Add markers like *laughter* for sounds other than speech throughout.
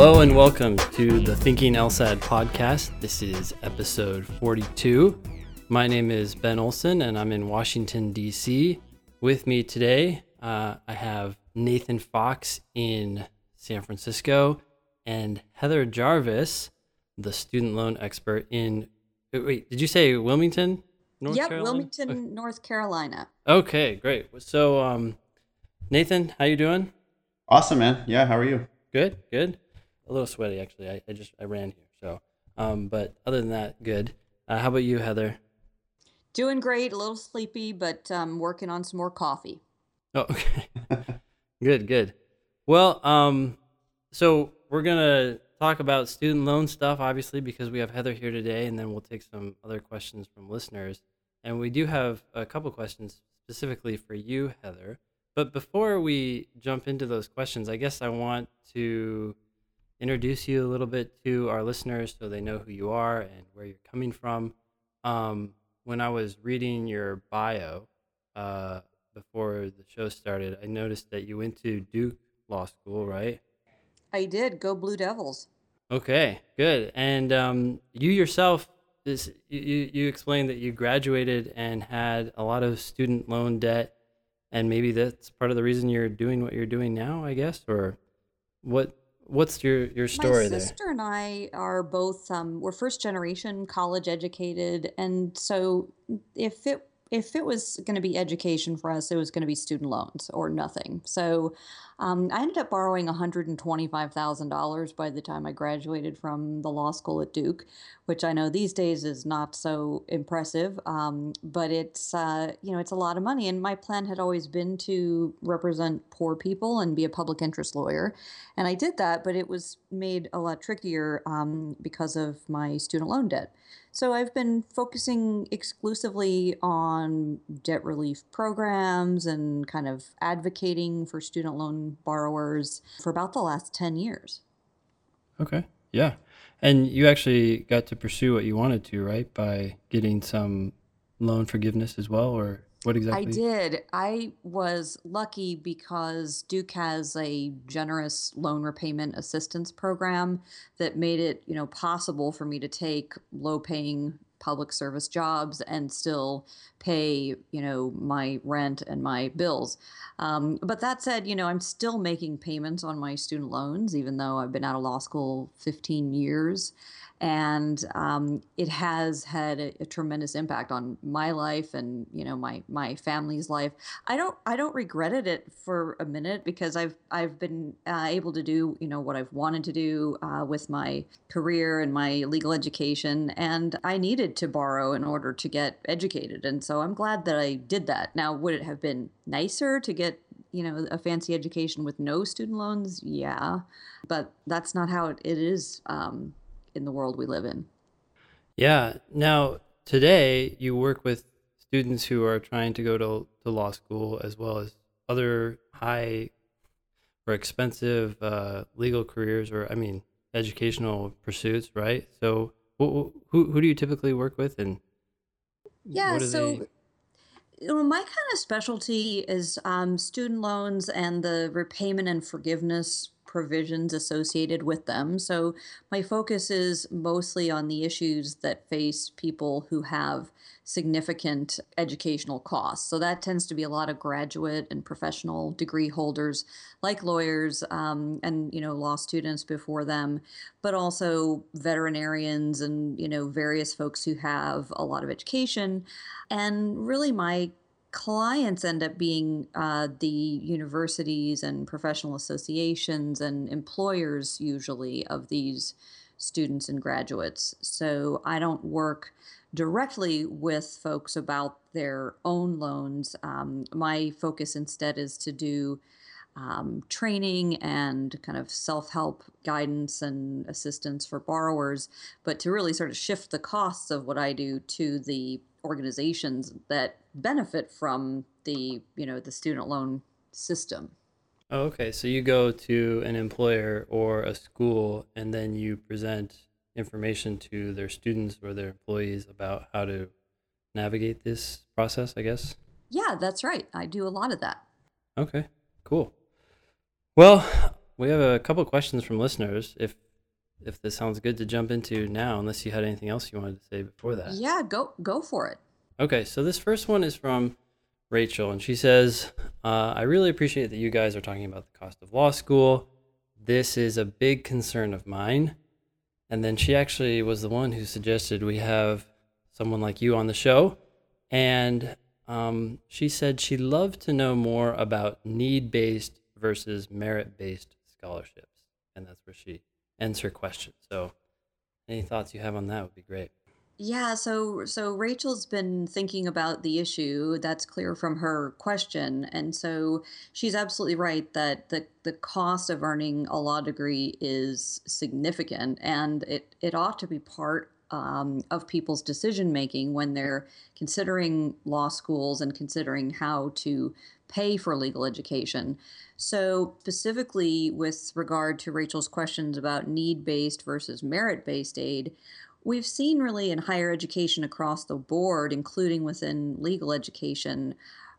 Hello and welcome to the Thinking LSAT podcast. This is episode 42. My name is Ben Olson and I'm in Washington, D.C. With me today, uh, I have Nathan Fox in San Francisco and Heather Jarvis, the student loan expert in. Wait, did you say Wilmington? North yep, Carolina? Wilmington, okay. North Carolina. Okay, great. So, um, Nathan, how you doing? Awesome, man. Yeah, how are you? Good, good. A little sweaty actually. I, I just I ran here, so. Um, but other than that, good. Uh, how about you, Heather? Doing great. A little sleepy, but um, working on some more coffee. Oh, okay. *laughs* good, good. Well, um, so we're gonna talk about student loan stuff, obviously, because we have Heather here today, and then we'll take some other questions from listeners. And we do have a couple questions specifically for you, Heather. But before we jump into those questions, I guess I want to introduce you a little bit to our listeners so they know who you are and where you're coming from. Um, when I was reading your bio uh, before the show started, I noticed that you went to Duke Law School, right? I did. Go Blue Devils. Okay, good. And um, you yourself, this you you explained that you graduated and had a lot of student loan debt and maybe that's part of the reason you're doing what you're doing now, I guess, or what what's your your story there? My sister there? and I are both um, we're first generation college educated, and so if it if it was going to be education for us, it was going to be student loans or nothing. So um, I ended up borrowing $125,000 by the time I graduated from the law school at Duke, which I know these days is not so impressive, um, but it's uh, you know it's a lot of money. And my plan had always been to represent poor people and be a public interest lawyer, and I did that, but it was made a lot trickier um, because of my student loan debt. So I've been focusing exclusively on debt relief programs and kind of advocating for student loan borrowers for about the last 10 years. Okay. Yeah. And you actually got to pursue what you wanted to, right? By getting some loan forgiveness as well, or what exactly? I did. I was lucky because Duke has a generous loan repayment assistance program that made it, you know, possible for me to take low-paying public service jobs and still pay, you know, my rent and my bills. Um, but that said, you know, I'm still making payments on my student loans, even though I've been out of law school 15 years and um, it has had a, a, tremendous impact on my life and you know my my family's life. I don't I don't regret it for a minute because I've I've been uh, able to do you know what I've wanted to do uh, with my career and my legal education, and I needed to borrow in order to get educated, and so I'm glad that I did that. Now, would it have been nicer to get you know a fancy education with no student loans? Yeah, but that's not how it, is. Um, in the world we live in. Yeah. Now, today you work with students who are trying to go to, to law school as well as other high or expensive uh, legal careers or, I mean, educational pursuits, right? So, who, who, who do you typically work with and yeah, so they... you know, my kind of specialty is um, student loans and the repayment and forgiveness provisions associated with them. So my focus is mostly on the issues that face people who have significant educational costs. So that tends to be a lot of graduate and professional degree holders, like lawyers um, and you know law students before them, but also veterinarians and you know various folks who have a lot of education. And really, my clients end up being uh, the universities and professional associations and employers usually of these students and graduates. So I don't work directly with folks about their own loans. Um, my focus instead is to do um, training and kind of self help guidance and assistance for borrowers, but to really sort of shift the costs of what I do to the organizations that benefit from the you know the student loan system. Oh, okay. So you go to an employer or a school, and then you present information to their students or their employees about how to navigate this process. I guess. Yeah, that's right. I do a lot of that. Okay. Cool. Well, we have a couple questions from listeners. If if this sounds good to jump into now, unless you had anything else you wanted to say before that. Yeah, go go for it. Okay, so this first one is from Rachel, and she says, uh, "I really appreciate that you guys are talking about the cost of law school. This is a big concern of mine." And then she actually was the one who suggested we have someone like you on the show, and um, she said she'd love to know more about need-based versus merit-based scholarships, and that's where she ends her question. So, any thoughts you have on that would be great. Yeah, so so Rachel's been thinking about the issue. That's clear from her question. And so she's absolutely right that the the cost of earning a law degree is significant and it it ought to be part um, of people's decision making when they're considering law schools and considering how to pay for legal education. So, specifically with regard to Rachel's questions about need based versus merit based aid, we've seen really in higher education across the board, including within legal education,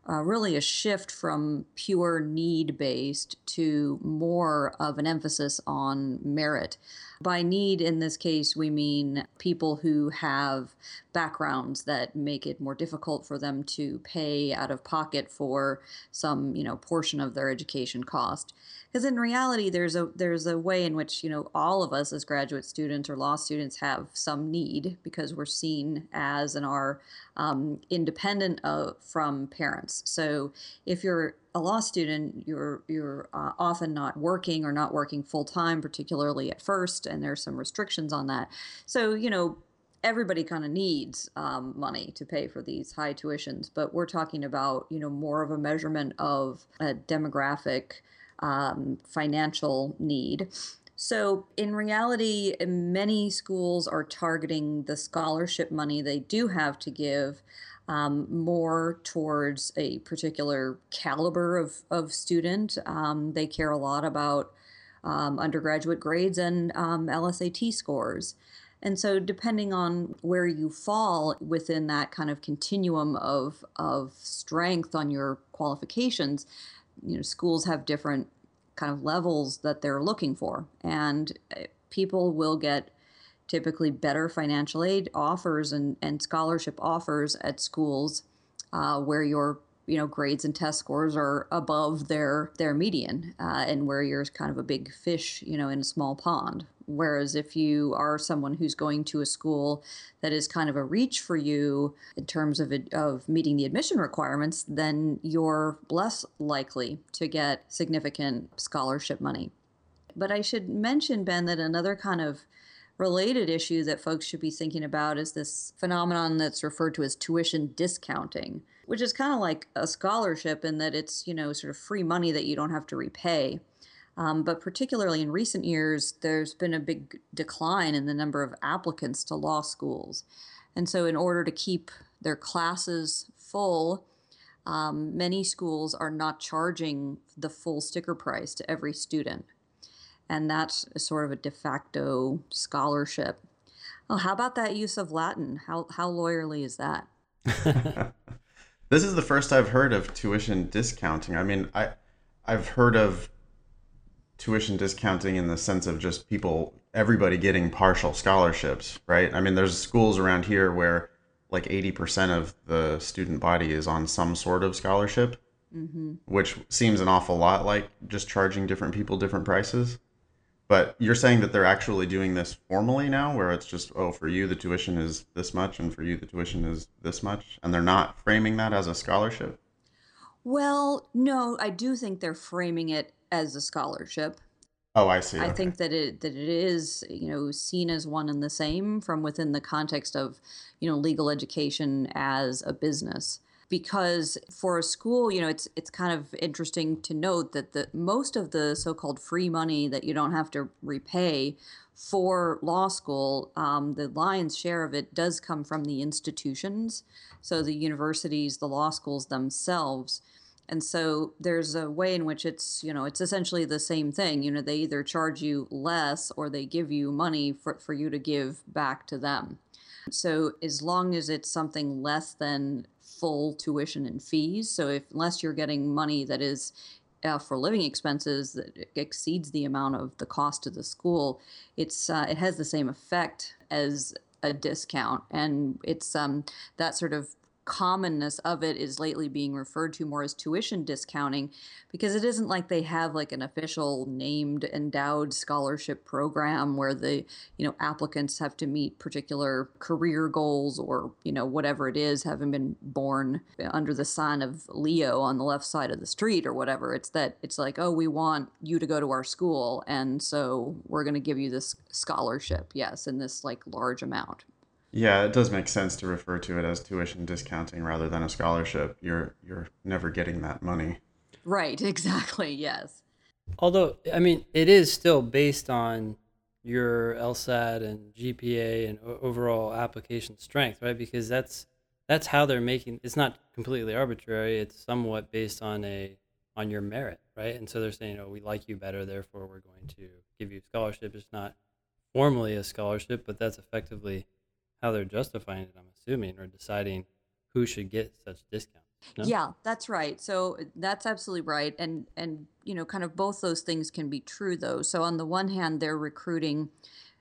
uh, really a shift from pure need based to more of an emphasis on merit. By need, in this case, we mean people who have backgrounds that make it more difficult for them to pay out of pocket for some, you know, portion of their education cost because in reality there's a there's a way in which you know all of us as graduate students or law students have some need because we're seen as and are um, independent of, from parents. So if you're a law student you're you're uh, often not working or not working full time particularly at first and there's some restrictions on that. So you know everybody kind of needs um, money to pay for these high tuitions but we're talking about you know more of a measurement of a demographic um, financial need. So, in reality, many schools are targeting the scholarship money they do have to give um, more towards a particular caliber of, of student. Um, they care a lot about um, undergraduate grades and um, LSAT scores. And so, depending on where you fall within that kind of continuum of, of strength on your qualifications, you know schools have different kind of levels that they're looking for. And eh, people will get typically better financial aid offers and, and scholarship offers at schools uh, where your you know grades and test scores are above their their median uh, and where you're kind of a big fish you know in a small pond Whereas if you are someone who's going to a school that is kind of a reach for you in terms of, it, of meeting the admission requirements, then you're less likely to get significant scholarship money. But I should mention, Ben, that another kind of related issue that folks should be thinking about is this phenomenon that's referred to as tuition discounting, which is kind of like a scholarship in that it's, you know, sort of free money that you don't have to repay. Um, but particularly in recent years, there's been a big decline in the number of applicants to law schools. And so, in order to keep their classes full, um, many schools are not charging the full sticker price to every student. And that's sort of a de facto scholarship. Well, how about that use of Latin? How, how lawyerly is that? *laughs* *laughs* this is the first I've heard of tuition discounting. I mean, I, I've heard of tuition discounting in the sense of just people everybody getting partial scholarships right i mean there's schools around here where like 80% of the student body is on some sort of scholarship mm-hmm. which seems an awful lot like just charging different people different prices but you're saying that they're actually doing this formally now where it's just oh for you the tuition is this much and for you the tuition is this much and they're not framing that as a scholarship well no i do think they're framing it as a scholarship. Oh, I see. I okay. think that it that it is you know seen as one and the same from within the context of you know legal education as a business because for a school you know it's it's kind of interesting to note that the most of the so-called free money that you don't have to repay for law school um, the lion's share of it does come from the institutions so the universities the law schools themselves and so there's a way in which it's, you know, it's essentially the same thing. You know, they either charge you less or they give you money for, for you to give back to them. So as long as it's something less than full tuition and fees, so if unless you're getting money that is uh, for living expenses that exceeds the amount of the cost of the school, it's uh, it has the same effect as a discount, and it's um, that sort of commonness of it is lately being referred to more as tuition discounting because it isn't like they have like an official named endowed scholarship program where the you know applicants have to meet particular career goals or you know whatever it is having been born under the sign of leo on the left side of the street or whatever. It's that it's like oh we want you to go to our school and so we're going to give you this scholarship. Yes in this like large amount yeah, it does make sense to refer to it as tuition discounting rather than a scholarship. You're you're never getting that money. Right, *laughs* exactly. Yes. Although I mean, it is still based on your LSAT and GPA and overall application strength, right? Because that's that's how they're making it's not completely arbitrary, it's somewhat based on a on your merit, right? And so they're saying, "Oh, we like you better, therefore we're going to give you a scholarship." It's not formally a scholarship, but that's effectively how they're justifying it, I'm assuming, or deciding who should get such discounts. No? Yeah, that's right. So that's absolutely right. And and you know, kind of both those things can be true though. So on the one hand, they're recruiting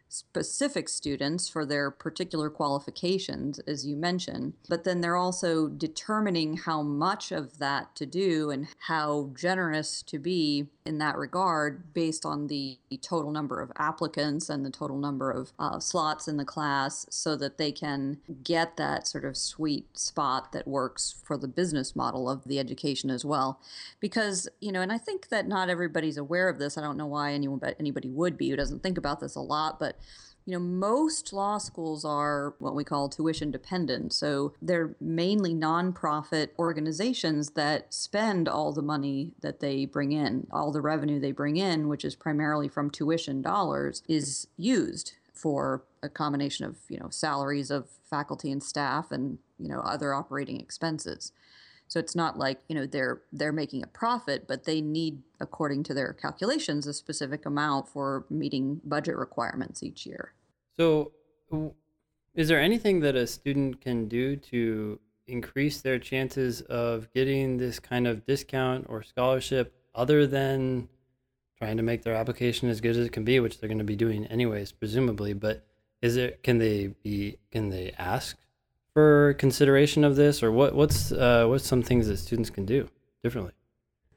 specific students for their particular qualifications, as you mentioned, but then they're also determining how much of that to do and how generous to be in that regard based on the total number of applicants and the total number of uh, slots in the class so that they can get that sort of sweet spot that works for the business model of the education as well. Because, you know, and I think that not everybody's aware of this. I don't know why anyone, but anybody would be who doesn't think about this a lot, but you know, most law schools are what we call tuition dependent. So they're mainly nonprofit organizations that spend all the money that they bring in, all the revenue they bring in, which is primarily from tuition dollars, is used for a combination of, you know, salaries of faculty and staff and, you know, other operating expenses. So it's not like you know they're they're making a profit, but they need, according to their calculations, a specific amount for meeting budget requirements each year. So, is there anything that a student can do to increase their chances of getting this kind of discount or scholarship other than trying to make their application as good as it can be, which they're going to be doing anyways, presumably. But is it can they be can they ask for consideration of this, or what what's uh, what's some things that students can do differently?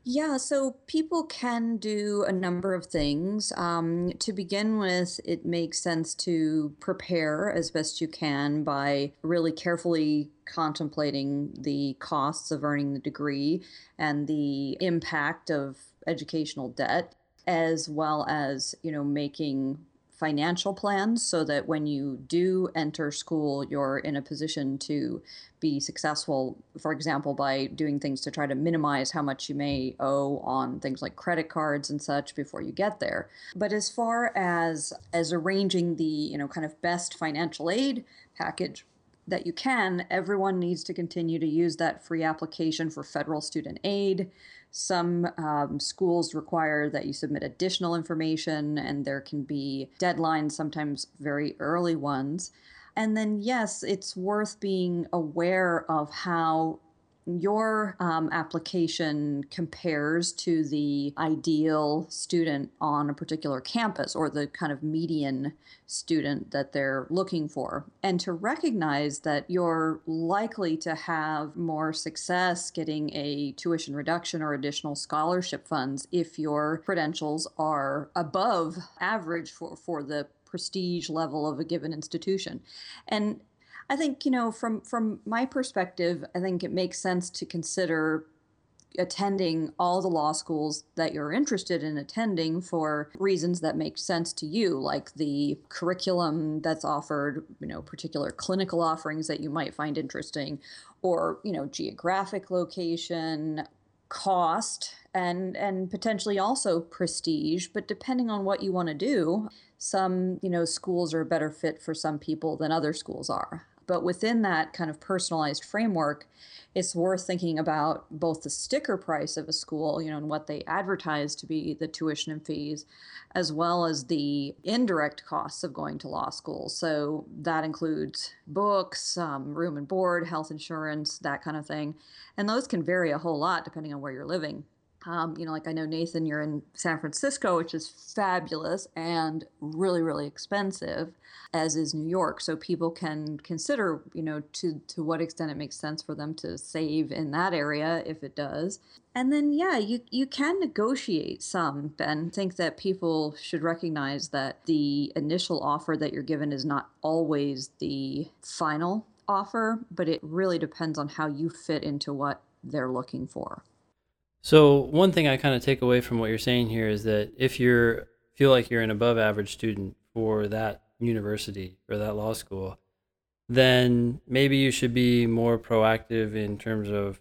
Yeah, so people can do a number of things. Um, to begin with, it makes sense to prepare as best you can by really carefully contemplating the costs of earning the degree and the impact of educational debt, as well as, you know, making financial plans so that when you do enter school, you're in a position to be successful, for example, by doing things to try to minimize how much you may owe on things like credit cards and such before you get there. But as far as as arranging the, you know, kind of best financial aid package that you can, everyone needs to continue to use that free application for federal student aid. Some um, schools require that you submit additional information, and there can be deadlines, sometimes very early ones. And then, yes, it's worth being aware of how your um, application compares to the ideal student on a particular campus or the kind of median student that they're looking for, and to recognize that you're likely to have more success getting a tuition reduction or additional scholarship funds if your credentials are above average for, for the prestige level of a given institution. And I think you know from from my perspective, I think it makes sense to consider attending all the law schools that you're interested in attending for reasons that make sense to you like the curriculum that's offered you know particular clinical offerings that you might find interesting or you know geographic location cost and and potentially also prestige. But depending on what you want to do some you know schools are a better fit for some people than other schools are but within that kind of personalized framework, it's worth thinking about both the sticker price of a school, you know, and what they advertise to be the tuition and fees, as well as the indirect costs of going to law school. So that includes books, um, room and board, health insurance, that kind of thing. And those can vary a whole lot depending on where you're living. Um, you know, like I know Nathan, you're in San Francisco, which is fabulous and really, really expensive, as is New York. So people can consider, you know, to to what extent it makes sense for them to save in that area, if it does. And then, yeah, you you can negotiate some. Ben, think that people should recognize that the initial offer that you're given is not always the final offer, but it really depends on how you fit into what they're looking for. So one thing I kind of take away from what you're saying here is that if you feel like you're an above average student for that university or that law school, then maybe you should be more proactive in terms of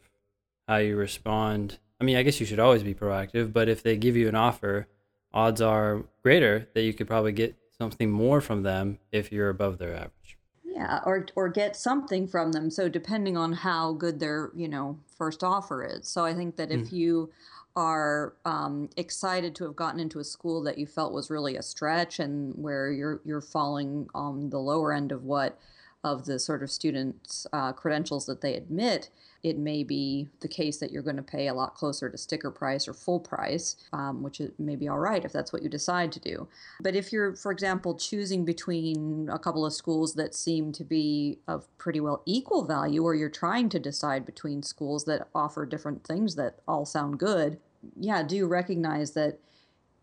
how you respond. I mean, I guess you should always be proactive, but if they give you an offer, odds are greater that you could probably get something more from them if you're above their average. Yeah, or or get something from them. So depending on how good their you know first offer is. So I think that if mm. you are um, excited to have gotten into a school that you felt was really a stretch and where you're you're falling on the lower end of what of the sort of students' uh, credentials that they admit, it may be the case that you're going to pay a lot closer to sticker price or full price, um, which may be all right if that's what you decide to do. But if you're, for example, choosing between a couple of schools that seem to be of pretty well equal value, or you're trying to decide between schools that offer different things that all sound good, yeah, do recognize that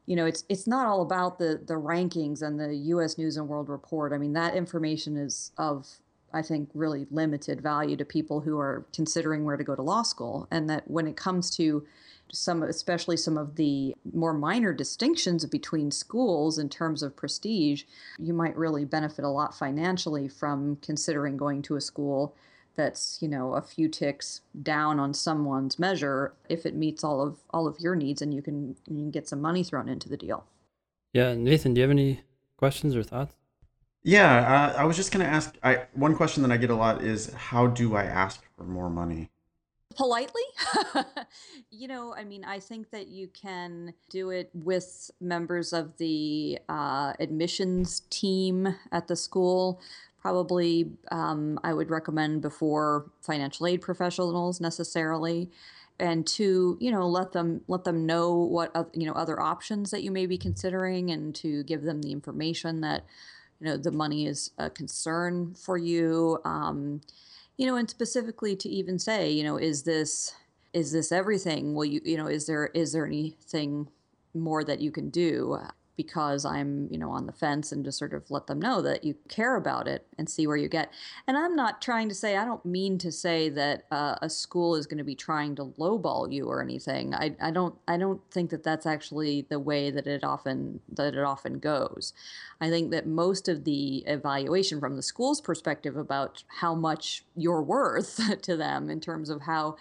you know it's it's not all about the the rankings and the US News and World Report. I mean that information is of I think really limited value to people who are considering where to go to law school and that when it comes to some especially some of the more minor distinctions between schools in terms of prestige you might really benefit a lot financially from considering going to a school that's you know a few ticks down on someone's measure if it meets all of all of your needs and you can you can get some money thrown into the deal. Yeah nathan do you have any questions or thoughts yeah uh, i was just going to ask i one question that i get a lot is how do i ask for more money? Politely? *laughs* You know i mean i think that you can do it with members of the uh, admissions team at the school. Probably um, I would recommend before financial aid professionals necessarily. And to you know let them let them know what you know other options that you may be considering and to give them the information that you know the money is a concern for you um, you know and specifically to even say you know is this is this everything? Will you you know is there is there anything more that you can do because I'm, you know, on the fence and just sort of let them know that you care about it and see where you get. And I'm not trying to say, I don't mean to say that uh, a school is going to be trying to lowball you or anything. I, I don't, I don't think that that's actually the way that it often, that it often goes. I think that most of the evaluation from the school's perspective about how much you're worth *laughs* to them in terms of how,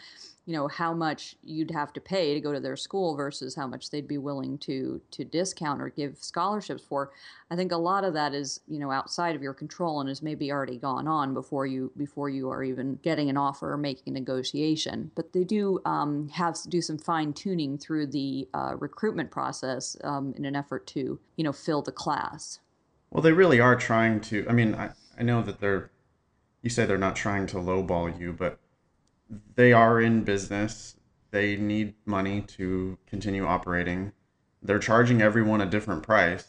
you know how much you'd have to pay to go to their school versus how much they'd be willing to to discount or give scholarships for. I think a lot of that is you know outside of your control and has maybe already gone on before you before you are even getting an offer or making a negotiation. But they do um, have do some fine tuning through the uh, recruitment process um, in an effort to you know fill the class. Well they really are trying to i mean i, I know that they're you say they're not trying to lowball you but they are in business. They need money to continue operating. They're charging everyone a different price.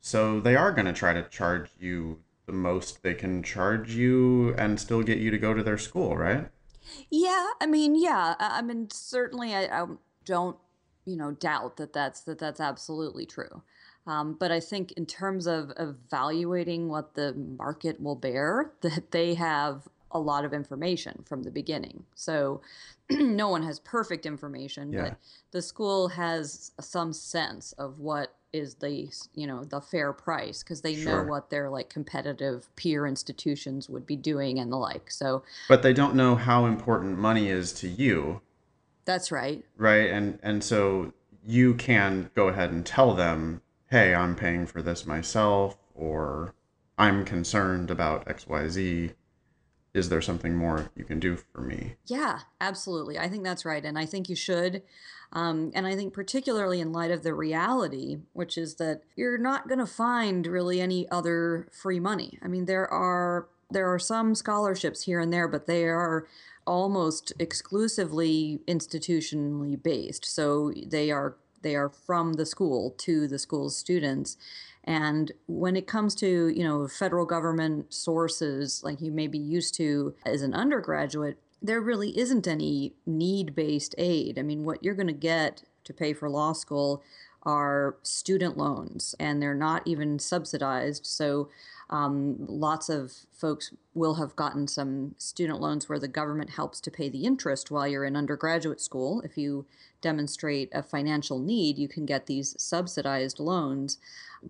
So they are going to try to charge you the most they can charge you and still get you to go to their school, right? Yeah, I mean, yeah, I mean, certainly, I, I don't, you know, doubt that that's that that's absolutely true. Um, but I think in terms of evaluating what the market will bear, that they have a lot of information from the beginning. So *clears throat* no one has perfect information, yeah. but the school has some sense of what is the you know the fair price because they sure. know what their like competitive peer institutions would be doing and the like so but they don't know how important money is to you that's right right and and so you can go ahead and tell them hey i'm paying for this myself or i'm concerned about xyz is there something more you can do for me? Yeah, absolutely. I think that's right. And I think you should. Um, and I think, particularly in light of the reality, which is that you're not going to find really any other free money. I mean, there are there are some scholarships here and there, but they are almost exclusively institutionally based. So they are they are from the school to the school's students. And when it comes to, you know, federal government sources like you may be used to as an undergraduate, there really isn't any need-based aid. I mean, what you're going to get to pay for law school are student loans, and they're not even subsidized. So um, lots of folks will have gotten some student loans where the government helps to pay the interest while you're in undergraduate school. If you demonstrate a financial need, you can get these subsidized loans.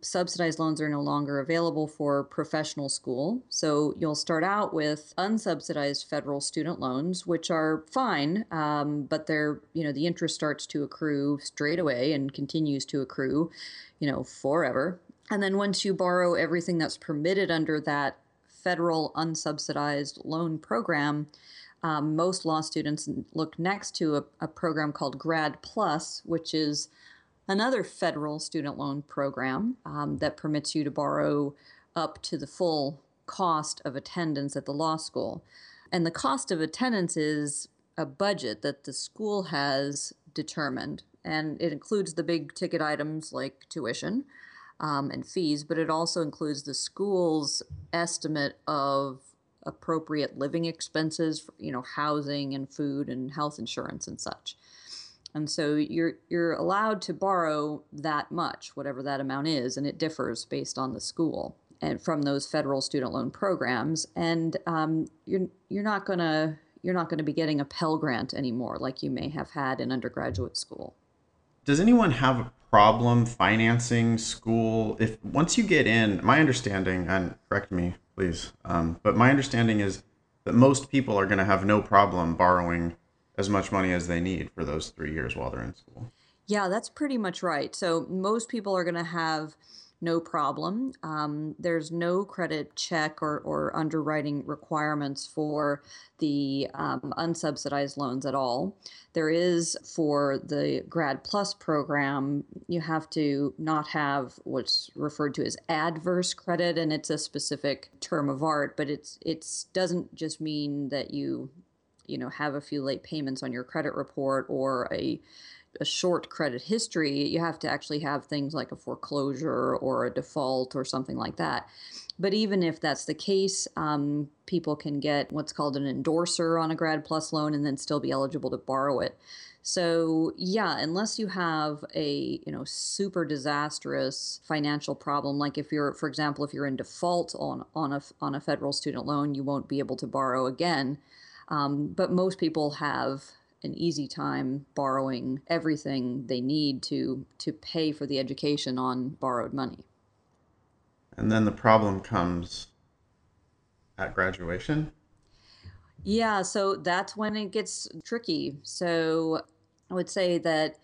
Subsidized loans are no longer available for professional school. So you'll start out with unsubsidized federal student loans, which are fine, um, but they're, you know, the interest starts to accrue straight away and continues to accrue, you know, forever. And then once you borrow everything that's permitted under that federal unsubsidized loan program, um, most law students look next to a, a, program called Grad Plus, which is another federal student loan program um, that permits you to borrow up to the full cost of attendance at the law school. And the cost of attendance is a budget that the school has determined, and it includes the big ticket items like tuition. Um, and fees, but it also includes the school's estimate of appropriate living expenses, for, you know, housing and food and health insurance and such. And so you're you're allowed to borrow that much, whatever that amount is, and it differs based on the school and from those federal student loan programs. And um, you're you're not gonna you're not to be getting a Pell Grant anymore, like you may have had in undergraduate school. Does anyone have a problem financing school if once you get in? My understanding, and correct me please. Um, but my understanding is that most people are going to have no problem borrowing as much money as they need for those three years while they're in school. Yeah, that's pretty much right. So most people are going to have no problem. Um, there's no credit check or, or underwriting requirements for the um, unsubsidized loans at all. There is for the Grad Plus program, you have to not have what's referred to as adverse credit, and it's a specific term of art, but it's it's doesn't just mean that you you know have a few late payments on your credit report or a a short credit history, you have to actually have things like a foreclosure or a default or something like that. But even if that's the case, um, people can get what's called an endorser on a Grad Plus loan and then still be eligible to borrow it. So yeah, unless you have a you know super disastrous financial problem, like if you're, for example, if you're in default on on a on a federal student loan, you won't be able to borrow again. Um, but most people have an easy time borrowing everything they need to to pay for the education on borrowed money. And then the problem comes at graduation. Yeah, so that's when it gets tricky. So I would say that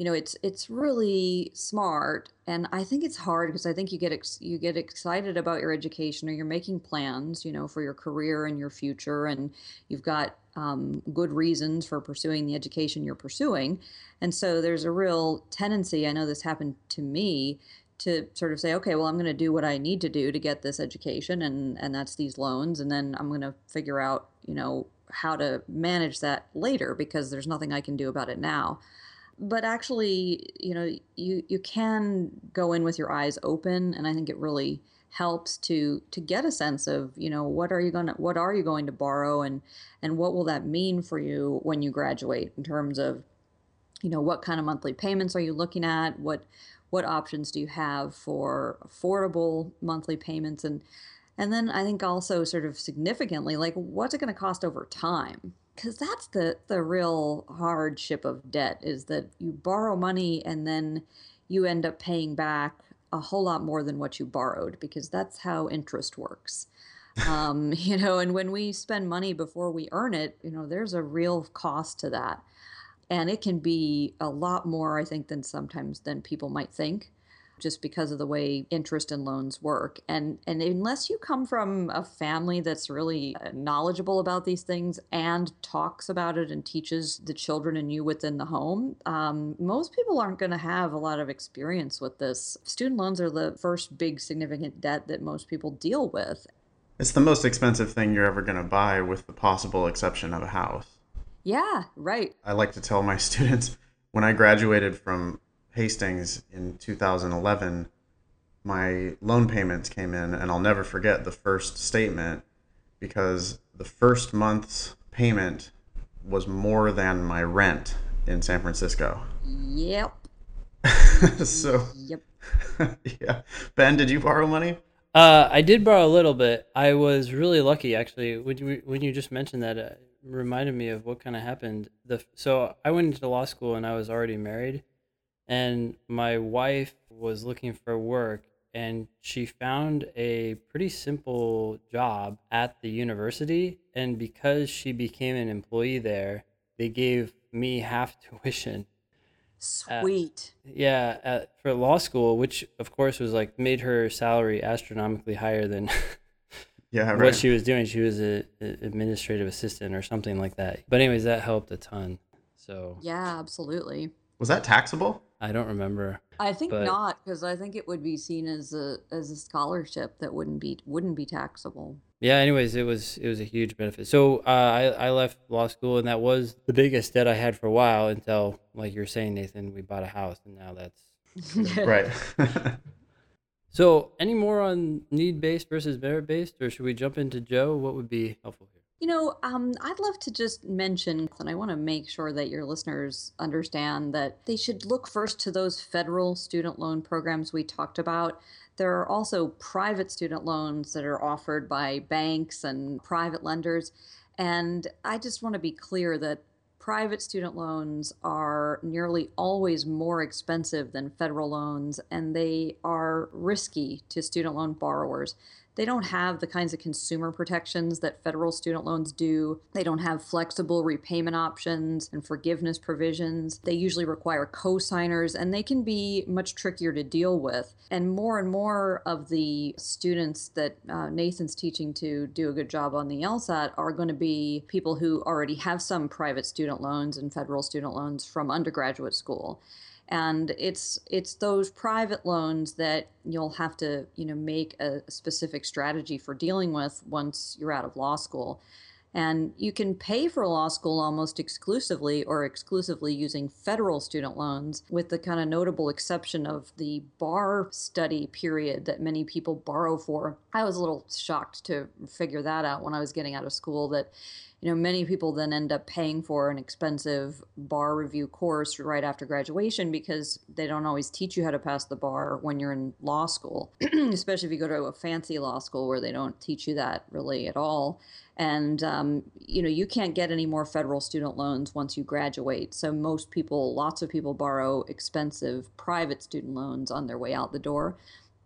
you know it's it's really smart and i think it's hard because i think you get ex- you get excited about your education or you're making plans you know for your career and your future and you've got um, good reasons for pursuing the education you're pursuing. And so there's a real tendency i know this happened to me to sort of say okay well i'm going to do what i need to do to get this education and and that's these loans and then i'm going to figure out you know how to manage that later because there's nothing i can do about it now but actually, you know, you you can go in with your eyes open, and I think it really helps to to get a sense of you know what are you going to what are you going to borrow and and what will that mean for you when you graduate in terms of you know what kind of monthly payments are you looking at? What what options do you have for affordable monthly payments? And and then i think also sort of significantly like what's it going to cost over time because that's the the real hardship of debt is that you borrow money and then you end up paying back a whole lot more than what you borrowed because that's how interest works. um, *laughs* you know, and when we spend money before we earn it, you know, there's a real cost to that. And it can be a lot more, I think, than sometimes than people might think just because of the way interest and loans work. And and unless you come from a family that's really uh, knowledgeable about these things and talks about it and teaches the children and you within the home, um, most people aren't going to have a lot of experience with this. Student loans are the first big significant debt that most people deal with. It's the most expensive thing you're ever going to buy, with the possible exception of a house. Yeah, right. I like to tell my *laughs* students when I graduated from Hastings in 2011, my loan payments came in, and I'll never forget the first statement because the first month's payment was more than my rent in San Francisco. Yep. *laughs* so, yep. *laughs* yeah. Ben, did you borrow money? Uh, I did borrow a little bit. I was really lucky, actually. When you when you just mentioned that, it reminded me of what kind of happened. The so I went into law school and I was already married, and my wife was looking for work, and she found a pretty simple job at the university. And because she became an employee there, they gave me half *laughs* tuition uh, Sweet. At, yeah, at, for law school, which of course was like made her salary astronomically higher than *laughs* yeah right. what she was doing. She was a, a, administrative assistant or something like that. But anyways, that helped a ton. So yeah, absolutely. Was that taxable? I don't remember. I think but... not because I think it would be seen as a as a scholarship that wouldn't be wouldn't be taxable. Yeah. Anyways, it was it was a huge benefit. So uh, I I left law school and that was the biggest debt I had for a while until like you're saying Nathan, we bought a house and now that's *laughs* *laughs* right. *laughs* so any more on need based versus merit based, or should we jump into Joe? What would be helpful here? You know, um, I'd love to just mention, and I want to make sure that your listeners understand that they should look first to those federal student loan programs we talked about. There are also private student loans that are offered by banks and private lenders. And I just want to be clear that private student loans are nearly always more expensive than federal loans, and they are risky to student loan borrowers they don't have the kinds of consumer protections that federal student loans do. They don't have flexible repayment options and forgiveness provisions. They usually require co-signers and they can be much trickier to deal with. And more and more of the students that uh, Nathan's teaching to do a good job on the LSAT are going to be people who already have some private student loans and federal student loans from undergraduate school and it's it's those private loans that you'll have to you know make a specific strategy for dealing with once you're out of law school and you can pay for law school almost exclusively or exclusively using federal student loans, with the kind of notable exception of the bar study period that many people borrow for. I was a little shocked to figure that out when I was getting out of school that you know, many people then end up paying for an expensive bar review course right after graduation because they don't always teach you how to pass the bar when you're in law school, *clears throat* especially if you go to a fancy law school where they don't teach you that really at all. And, um, you know, you can't get any more federal student loans once you graduate. So most people, lots of people borrow expensive private student loans on their way out the door.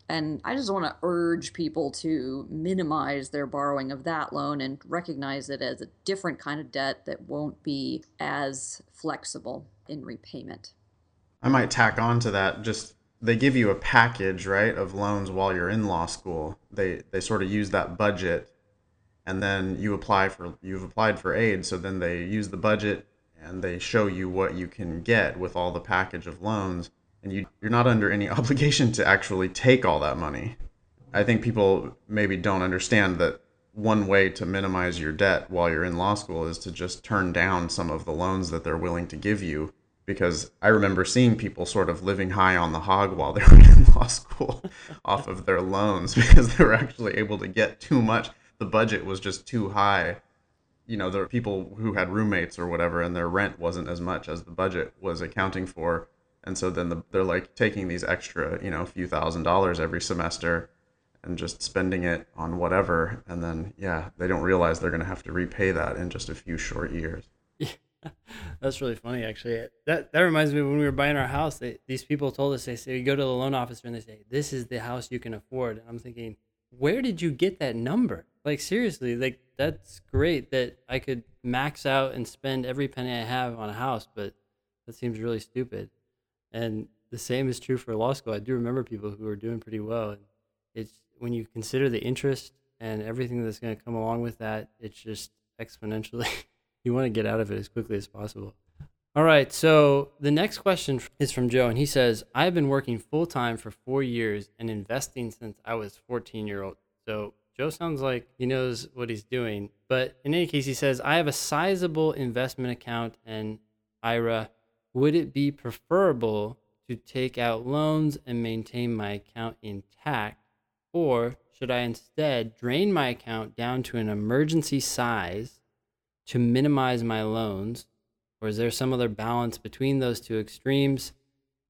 And I just want to urge people to minimize their borrowing of that loan and recognize it as a different kind of debt that won't be as flexible in repayment. I might tack on to that just they give you a package, right, of loans while you're in law school. They they sort of use that budget and then you apply for you've applied for aid, so then they use the budget and they show you what you can get with all the package of loans and you, you're not under any *laughs* obligation to actually take all that money. I think people maybe don't understand that one way to minimize your debt while you're in law school is to just turn down some of the loans that they're willing to give you. Because I remember seeing people sort of living high on the hog while they *laughs* were in law school *laughs* off of their loans because they were actually able to get too much. The budget was just too high. You know, there were people who had roommates or whatever, and their rent wasn't as much as the budget was accounting for and so then the, they're like taking these extra you know few thousand dollars every semester and just spending it on whatever. And then yeah they don't realize they're going to have to repay that in just a few short years. Yeah, *laughs* that's really funny actually. That that reminds me when we were buying our house they, these people told us they say you go to the loan officer and they say this is the house you can afford and i'm thinking where did you get that number? Like seriously like that's great that i could max out and spend every penny i have on a house but that seems really stupid and the same is true for law school. I do remember people who are doing pretty well. It's when you consider the interest and everything that's going to come along with that, it's just exponentially. *laughs* you want to get out of it as quickly as possible. All right. So the next question is from Joe, and he says, I've been working full time for four years and investing since I was 14 year old. So Joe sounds like he knows what he's doing. But in any case, he says, I have a sizable investment account and IRA. Would it be preferable to take out loans and maintain my account intact? Or should I instead drain my account down to an emergency size to minimize my loans? Or is there some other balance between those two extremes?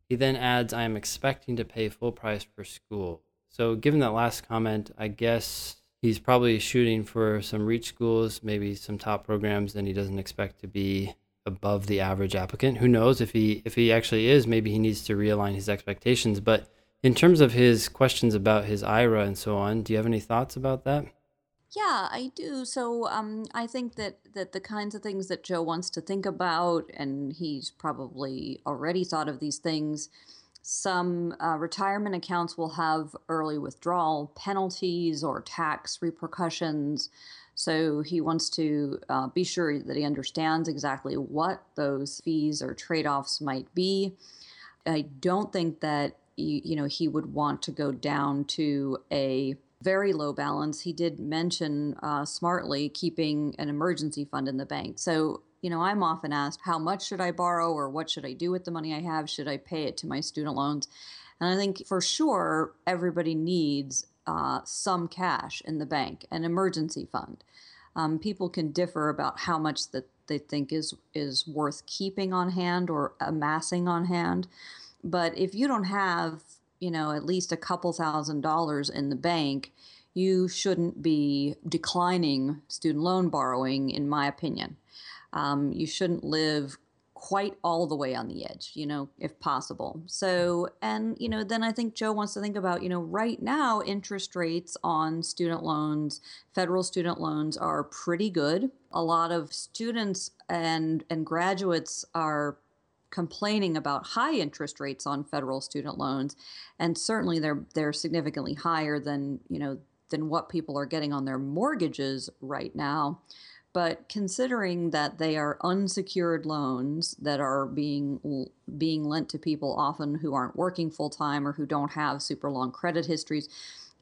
He then adds, I am expecting to pay full price for school. So, given that last comment, I guess he's probably shooting for some reach schools, maybe some top programs, and he doesn't expect to be above the average applicant. Who knows if he if he actually is, maybe he needs to realign his expectations. But in terms of his questions about his IRA and so on, do you have any thoughts about that? Yeah, I do. So um, I think that that the kinds of things that Joe wants to think about, and he's probably already thought of these things. Some uh, retirement accounts will have early withdrawal penalties or tax repercussions. So he wants to uh, be sure that he understands exactly what those fees or trade offs might be. I don't think that you, you know he would want to go down to a very low balance. He did mention uh, smartly keeping an emergency fund in the bank. So you know, I'm often asked, how much should I borrow or what should I do with the money I have? Should I pay it to my student loans? And I think for sure, everybody needs uh, some cash in the bank, an emergency fund. Um, people can differ about how much that they think is is worth keeping on hand or amassing on hand. But if you don't have, you know, at least a couple thousand dollars in the bank, you shouldn't be declining student loan borrowing, in my opinion. Um, you shouldn't live quite all the way on the edge, you know, if possible. So, and, you know, then I think Joe wants to think about, you know, right now, interest rates on student loans, federal student loans are pretty good. A lot of students and, and graduates are complaining about high interest rates on federal student loans and certainly they're they're significantly higher than you know than what people are getting on their mortgages right now but considering that they are unsecured loans that are being being lent to people often who aren't working full time or who don't have super long credit histories,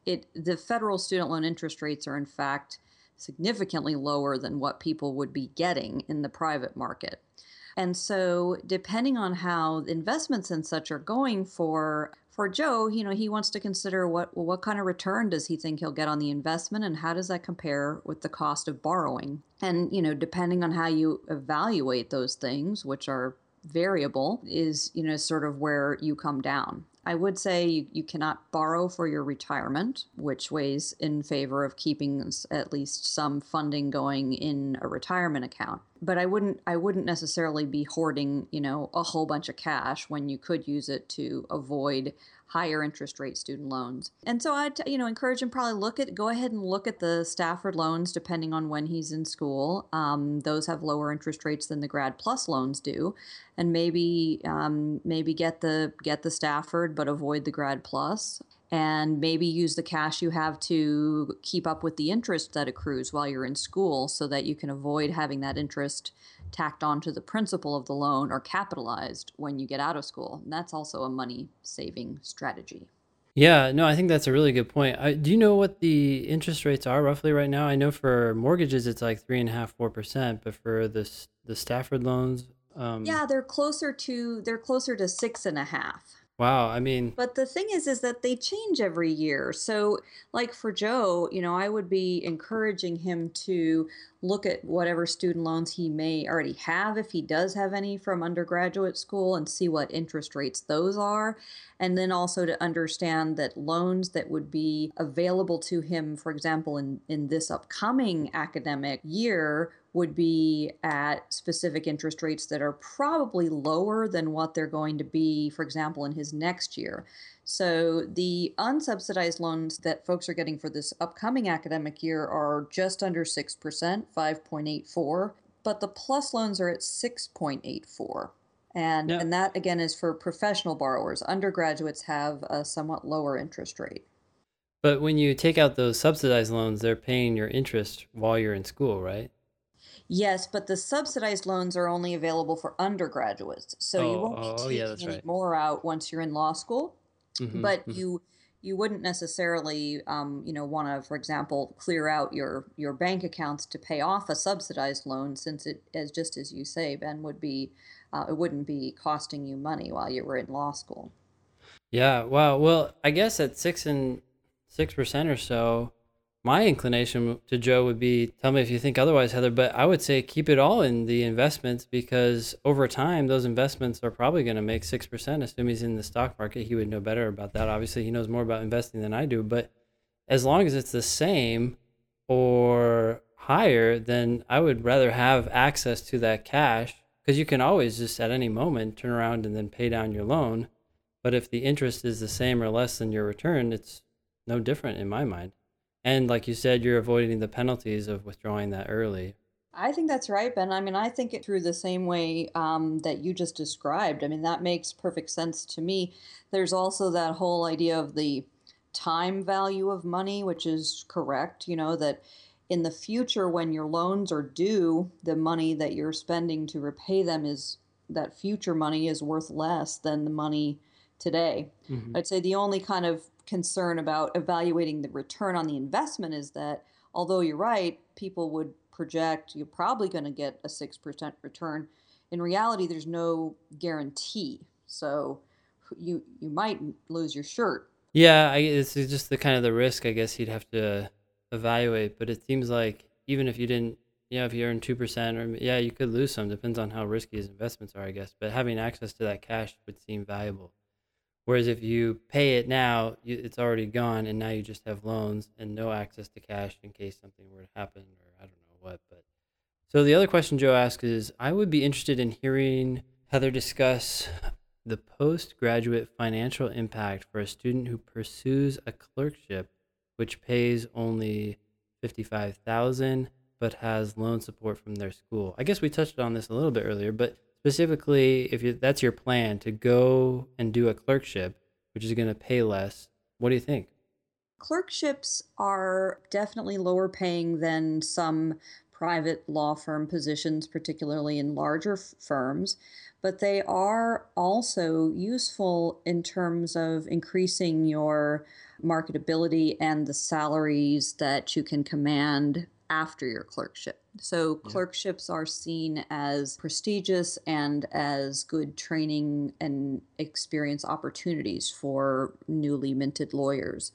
it the federal student loan interest rates are in fact significantly lower than what people would be getting in the private market. And so, depending on how investments and such are going for for Joe, you know, he wants to consider what well, what kind of return does he think he'll get on the investment and how does that compare with the cost of borrowing? And, you know, depending on how you evaluate those things, which are variable, is, you know, sort of where you come down. I would say you, you cannot borrow for your retirement, which weighs in favor of keeping at least some funding going in a retirement account. But I wouldn't I wouldn't necessarily be hoarding, you know, a whole bunch of cash when you could use it to avoid higher interest rate student loans. And so I'd you know encourage him probably look at go ahead and look at the Stafford loans depending on when he's in school. Um, those have lower interest rates than the Grad Plus loans do, and maybe um, maybe get the get the Stafford but avoid the Grad Plus and maybe use the cash you have to keep up with the interest that accrues while you're in school so that you can avoid having that interest tacked onto the principal of the loan or capitalized when you get out of school. And that's also a money saving strategy. Yeah, no, I think that's a really good point. I, do you know what the interest rates are roughly right now? I know for mortgages it's like three and a half, four percent, but for the the Stafford loans, um, yeah, they're closer to they're closer to six and a half. Wow, I mean, But the thing is, is that they change every year. So, like for Joe, you know, I would be encouraging him to look at whatever student loans he may already have, if he does have any from undergraduate school, and see what interest rates those are. And then also to understand that loans that would be available to him, for example, in, in this upcoming academic year, would be at specific interest rates that are probably lower than what they're going to be, for example, in his next year. So the unsubsidized loans that folks are getting for this upcoming academic year are just under 6%, 5.84, but the plus loans are at 6.84. And, yep. and that again is for professional borrowers. Undergraduates have a somewhat lower interest rate. But when you take out those subsidized loans, they're paying your interest while you're in school, right? Yes, but the subsidized loans are only available for undergraduates. So oh, you won't be oh, taking yeah, any right. more out once you're in law school. Mm-hmm, but mm-hmm. you you wouldn't necessarily, um, you know, want to, for example, clear out your your bank accounts to pay off a subsidized loan, since it, as just as you say, Ben, would be, uh, it wouldn't be costing you money while you were in law school. Yeah. Wow. Well, I guess at six and six percent or so, my inclination to Joe would be tell me if you think otherwise, Heather, but I would say keep it all in the investments because over time, those investments are probably going to make 6%. Assuming he's in the stock market, he would know better about that. Obviously, he knows more about investing than I do, but as long as it's the same or higher, then I would rather have access to that cash because you can always just at any moment turn around and then pay down your loan. But if the interest is the same or less than your return, it's no different in my mind. And like you said, you're avoiding the penalties of withdrawing that early. I think that's right, Ben. I mean, I think it through the same way um, that you just described. I mean, that makes perfect sense to me. There's also that whole idea of the time value of money, which is correct. You know, that in the future, when your loans are due, the money that you're spending to repay them is that future money is worth less than the money today. Mm-hmm. I'd say the only kind of concern about evaluating the return on the investment is that although you're right, people would project you're probably going to get a 6% return. In reality, there's no guarantee. So you you might lose your shirt. Yeah, I, it's just the kind of the risk I guess you'd have to evaluate. But it seems like even if you didn't, you know, if you earn two percent, or yeah, you could lose some. Depends on how risky his investments are, I guess. But having access to that cash would seem valuable. Whereas if you pay it now, you, it's already gone, and now you just have loans and no access to cash in case something were to happen, or I don't know what. But so the other question Joe asked is, I would be interested in hearing Heather discuss the postgraduate financial impact for a student who pursues a clerkship, which pays only fifty-five thousand, but has loan support from their school. I guess we touched on this a little bit earlier, but specifically if you, that's your plan to go and do a clerkship which is going to pay less what do you think clerkships are definitely lower paying than some private law firm positions particularly in larger f- firms but they are also useful in terms of increasing your marketability and the salaries that you can command after your clerkship. So, yeah. clerkships are seen as prestigious and as good training and experience opportunities for newly minted lawyers.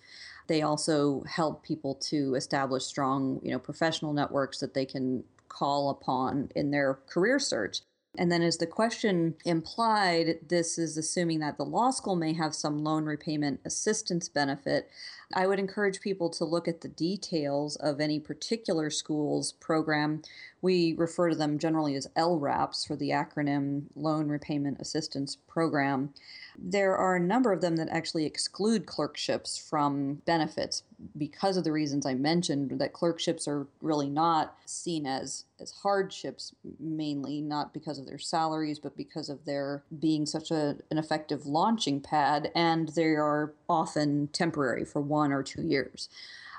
They also help people to establish strong, you know, professional networks that they can call upon in their career search. And then, as the question implied, this is assuming that the law school may have some loan repayment assistance benefit. I would encourage people to look at the details of any particular school's program. We refer to them generally as LRAPs for the acronym Loan Repayment Assistance Program. There are a number of them that actually exclude clerkships from benefits because of the reasons I mentioned that clerkships are really not seen as as hardships mainly not because of their salaries but because of their being such a, an effective launching pad and they are often temporary for one or two years.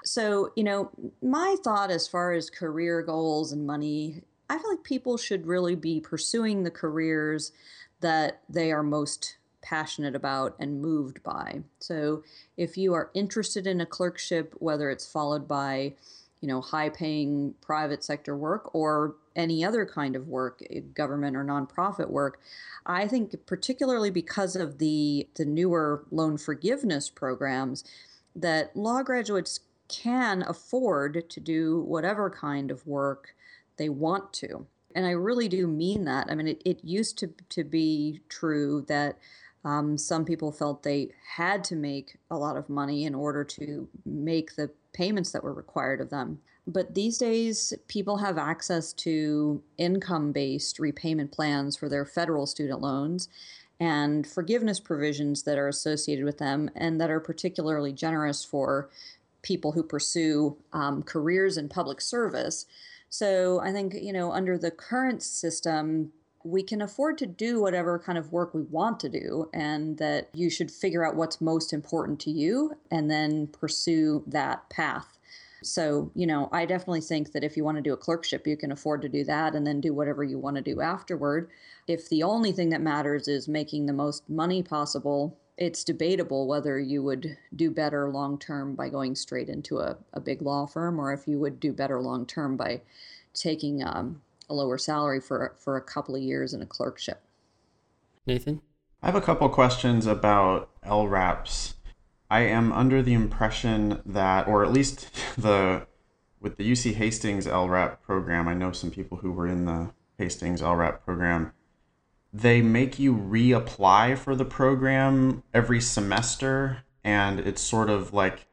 So, you know, my thought as far as career goals and money, I feel like people should really be pursuing the careers that they are most passionate about and moved by. So if you are interested in a clerkship, whether it's followed by, you know, high paying private sector work or any other kind of work, eh, government or nonprofit work, I think particularly because of the the newer loan forgiveness programs that law graduates can afford to do whatever kind of work they want to. And I really do mean that. I mean, it, it used to, to be true that um, some people felt they had to make a lot of money in order to make the payments that were required of them. But these days, people have access to income based repayment plans for their federal student loans and forgiveness provisions that are associated with them and that are particularly generous for people who pursue um, careers in public service. So I think, you know, under the current system, we can afford to do whatever kind of work we want to do, and that you should figure out what's most important to you and then pursue that path. So, you know, I definitely think that if you want to do a clerkship, you can afford to do that and then do whatever you want to do afterward. If the only thing that matters is making the most money possible it's debatable whether you would do better long term by going straight into a, a big law firm or if you would do better long term by taking um, a lower salary for, for a couple of years in a clerkship. Nathan? I have a couple questions about LRAPs. I am under the impression that, or at least *laughs* the with the UC Hastings LRAP program, I know some people who were in the Hastings LRAP program. They make you reapply for the program every semester, and it's sort of like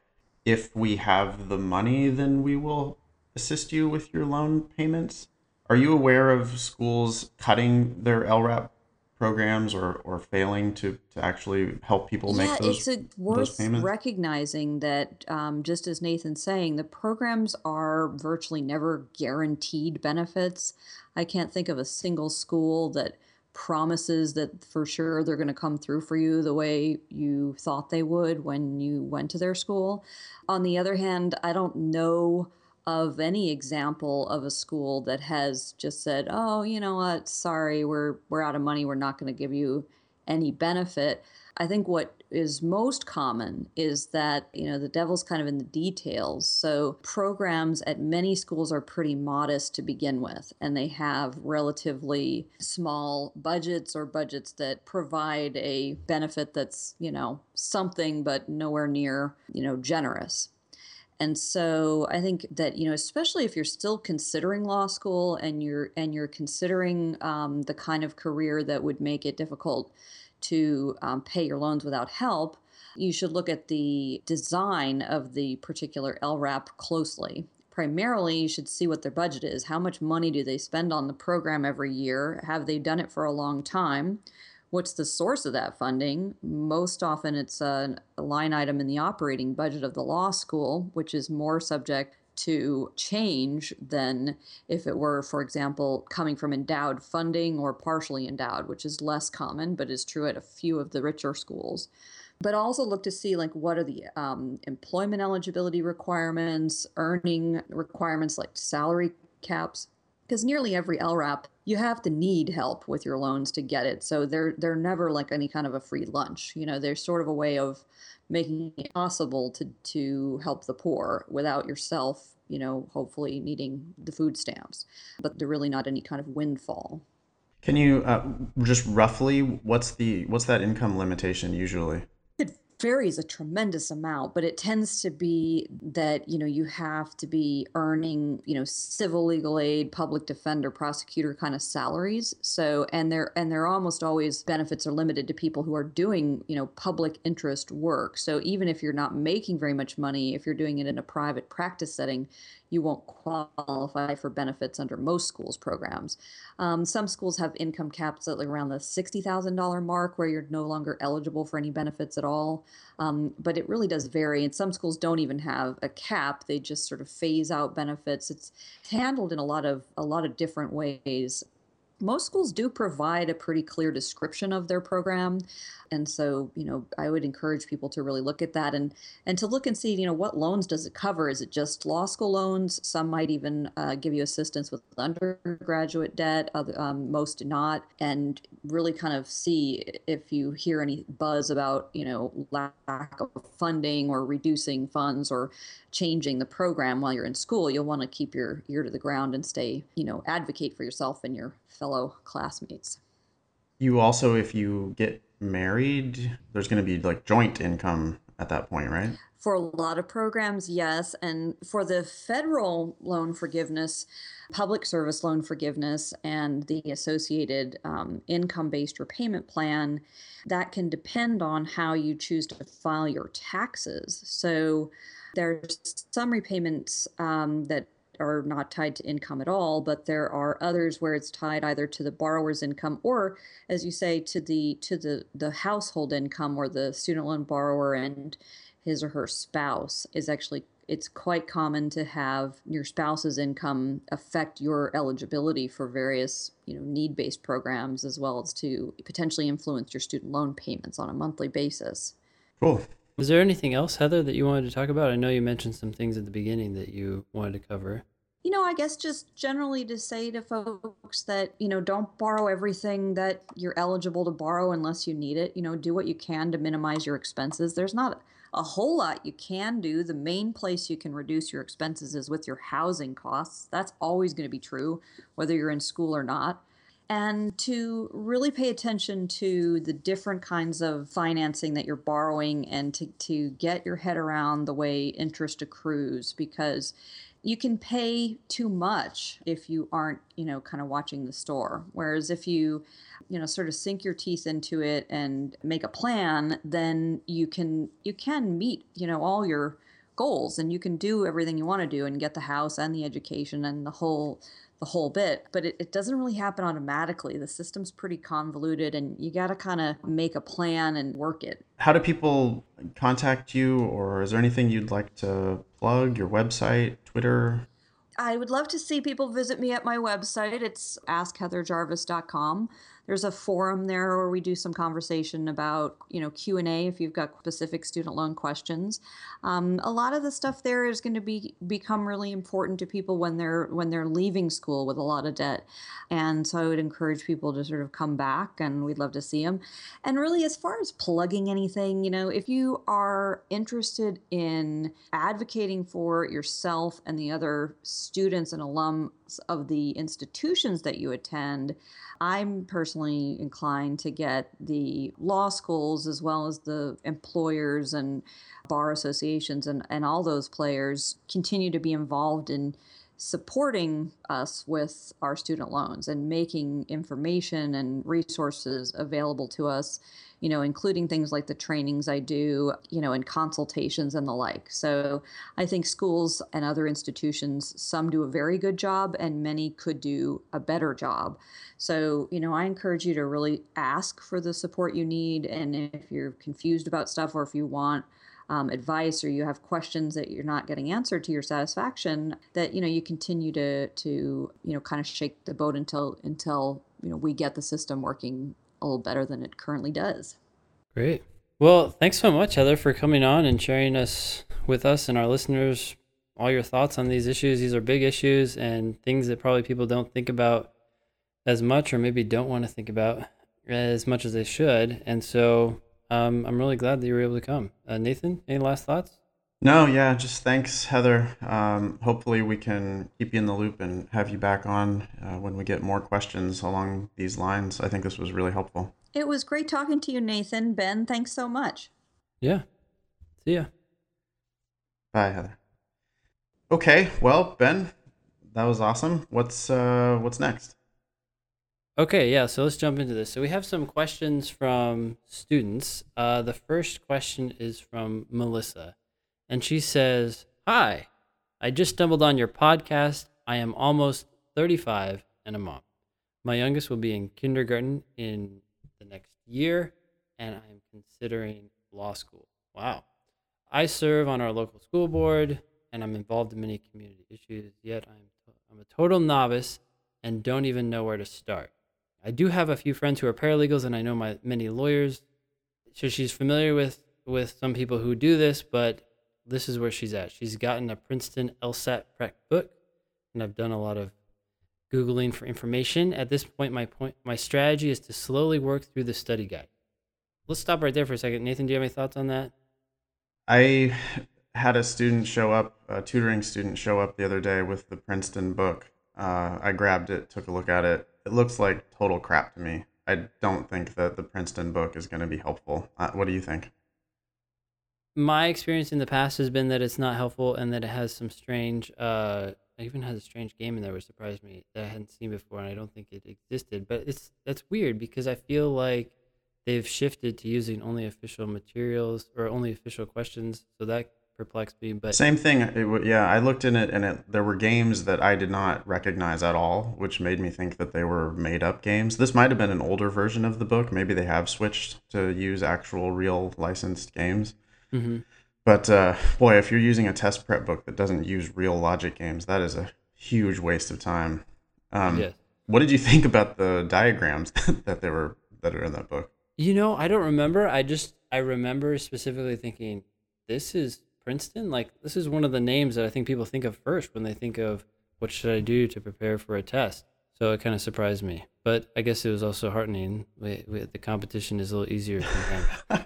if we have the money, then we will assist you with your loan payments. Are you aware of schools cutting their LRAP programs or, or failing to, to actually help people yeah, make those, it's a, worth recognizing that um, just as Nathan's saying, the programs are virtually never guaranteed benefits. I can't think of a single school that promises that for sure they're going to come through for you the way you thought they would when you went to their school. On the other hand, I don't know of any example of a school that has just said, "Oh, you know what? Sorry, we're we're out of money. We're not going to give you any benefit." I think what is most common is that, you know, the devil's kind of in the details. So, programs at many schools are pretty modest to begin with, and they have relatively small budgets or budgets that provide a benefit that's, you know, something but nowhere near, you know, generous. And so I think that you know, especially if you're still considering law school and you're and you're considering um, the kind of career that would make it difficult to um, pay your loans without help, you should look at the design of the particular LRAP closely. Primarily, you should see what their budget is. How much money do they spend on the program every year? Have they done it for a long time? What's the source of that funding? Most often, it's a, a line item in the operating budget of the law school, which is more subject to change than if it were, for example, coming from endowed funding or partially endowed, which is less common but is true at a few of the richer schools. But also look to see like what are the um, employment eligibility requirements, earning requirements like salary caps, because nearly every LRAP you have to need help with your loans to get it. So they're they're never like any kind of a free lunch. You know, they're sort of a way of making it possible to to help the poor without yourself, you know, hopefully needing the food stamps. But they're really not any kind of windfall. Can you uh, just roughly what's the what's that income limitation usually? Varies a tremendous amount, but it tends to be that, you know, you have to be earning, you know, civil legal aid, public defender, prosecutor kind of salaries. So, and they're, and they're almost always benefits are limited to people who are doing, you know, public interest work. So even if you're not making very much money, if you're doing it in a private practice setting, you won't qualify for benefits under most schools' programs. Um, some schools have income caps at around the $60,000 mark where you're no longer eligible for any benefits at all. Um, but it really does vary. And some schools don't even have a cap; they just sort of phase out benefits. It's handled in a lot of a lot of different ways most schools do provide a pretty clear description of their program. And so you know i would encourage people to really look at that and and to look and see you know what loans does it cover? Is it just law school loans? Some might even uh, give you assistance with undergraduate debt other, um, most do not. And really kind of see if you hear any buzz about you know lack of funding or reducing funds or changing the program while you're in school you'll want to keep your ear to the ground and stay you know advocate for yourself and your fellow classmates you also if you get married, there's going to be like joint income at that point, right? For a lot of programs, yes. And for the federal loan forgiveness, public service loan forgiveness, and the associated um, income based repayment plan, that can depend on how you choose to file your taxes. So there's some repayments um, that are not tied to income at all, but there are others where it's tied either to the borrower's income or, as you say, to the to the the household income or the student loan borrower and his or her spouse is actually it's quite common to have your spouse's income affect your eligibility for various you know need-based programs as well as to potentially influence your student loan payments on a monthly basis. Cool is there anything else, Heather, that you wanted to talk about? I know you mentioned some things at the beginning that you wanted to cover. you know, I guess just generally to say to folks that, you know, don't borrow everything that you're eligible to borrow unless you need it. You know, do what you can to minimize your expenses. There's not a whole lot you can do. The main place you can reduce your expenses is with your housing costs. That's always going to be true, whether you're in school or not. And to really pay attention to the different kinds of financing that you're borrowing and to, to get your head around the way interest accrues because you can pay too much if you aren't, you know, kind of watching the store. Whereas if you, you know, sort of sink your teeth into it and make a plan, then you can you can meet, you know, all your goals and you can do everything you want to do and get the house and the education and the whole the whole bit, but it, it doesn't really happen automatically. The system's pretty convoluted and you got to kind of make a plan and work it. How do people contact you, or is there anything you'd like to plug? Your website, Twitter? I would love to see people visit me at my website. It's askheatherjarvis.com there's a forum there where we do some conversation about you know q&a if you've got specific student loan questions. Um, a lot of the stuff there is going to be become really important to people when they're when they're leaving school with a lot of debt. And so i would encourage people to sort of come back and we'd love to see them and really as far as plugging anything you know if you are interested in advocating for yourself and the other students and alums of the institutions that you attend I'm personally inclined to get the law schools as well as the employers and bar associations and, and all those players continue to be involved in supporting us with our student loans and making information and resources available to us you know, including things like the trainings I do, you know, and consultations and the like. So I think schools and other institutions, some do a very good job and many could do a better job. So, you know, I encourage you to really ask for the support you need. And if you're confused about stuff or if you want, um, advice or you have questions that you're not getting answered to your satisfaction that you know you continue to to you know kind of shake the boat until until you know we get the system working a little better than it currently does. Great. Well, thanks so much, Heather, for coming on and sharing us with us and our listeners all your thoughts on these issues. These are big issues and things that probably people don't think about as much or maybe don't want to think about as much as they should. And so um, I'm really glad that you were able to come. Uh, Nathan, any last thoughts? No, yeah, just thanks, Heather. Um, hopefully, we can keep you in the loop and have you back on uh, when we get more questions along these lines. I think this was really helpful. It was great talking to you, Nathan. Ben, thanks so much. Yeah. See ya. Bye, Heather. Okay, well, Ben, that was awesome. What's uh, what's next? Okay, yeah, so let's jump into this. So we have some questions from students. Uh, the first question is from Melissa and she says, Hi, I just stumbled on your podcast. I am almost 35 and a mom. My youngest will be in kindergarten in the next year, and I'm considering law school. Wow. I serve on our local school board, and I'm involved in many community issues, yet I'm, I'm a total novice and don't even know where to start. I do have a few friends who are paralegals, and I know my many lawyers. So she's familiar with, with some people who do this, but this is where she's at. She's gotten a Princeton LSAT Prep book, and I've done a lot of googling for information. At this point, my point, my strategy is to slowly work through the study guide. Let's stop right there for a second. Nathan, do you have any thoughts on that? I had a student show up, a tutoring student show up the other day with the Princeton book. Uh, I grabbed it, took a look at it. It looks like total crap to me. I don't think that the Princeton book is going to be helpful. Uh, what do you think? my experience in the past has been that it's not helpful and that it has some strange uh it even has a strange game in there which surprised me that I hadn't seen before and I don't think it existed. But it's that's weird because I feel like they've shifted to using only official materials or only official questions. So that perplexed me. But same thing. It, yeah, I looked in it and it, there were games that I did not recognize at all, which made me think that they were made up games. This might have been an older version of the book. Maybe they have switched to use actual real licensed games. Mm-hmm. But uh, boy, if you're using a test prep book that doesn't use real logic games, that is a huge waste of time. Um, yes. What did you think about the diagrams *laughs* that they were that are in that book? You know, I don't remember. I just I remember specifically thinking, this is Princeton. Like this is one of the names that I think people think of first when they think of what should I do to prepare for a test? So it kind of surprised me, but I guess it was also heartening. We, we, the competition is a little easier *laughs*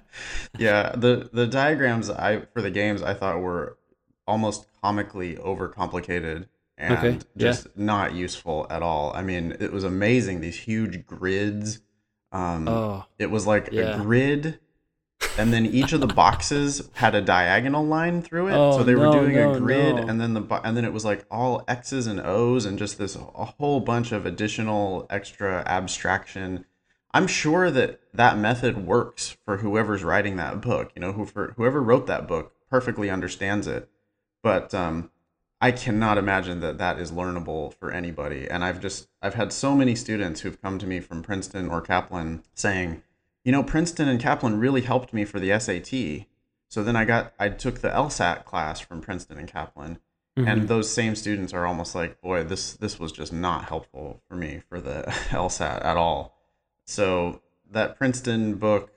yeah, the the diagrams I for the games I thought were almost comically overcomplicated and okay. just yeah. not useful at all. I mean, it was amazing these huge grids. Um, oh, it was like yeah. a grid and then each of the boxes had a diagonal line through it. Oh, so they were doing no, a grid, no. and then the and then it was like all X's and O's, and just this a whole bunch of additional extra abstraction. I'm sure that that method works for whoever's writing that book. You know, who for whoever wrote that book perfectly understands it, but um, I cannot imagine that that is learnable for anybody. And I've just I've had so many students who've come to me from Princeton or Kaplan saying you know, Princeton and Kaplan really helped me for the SAT. So then I got I took the LSAT class from Princeton and Kaplan. Mm-hmm. And those same students are almost like, boy, this this was just not helpful for me for the *laughs* LSAT at all. So that Princeton book,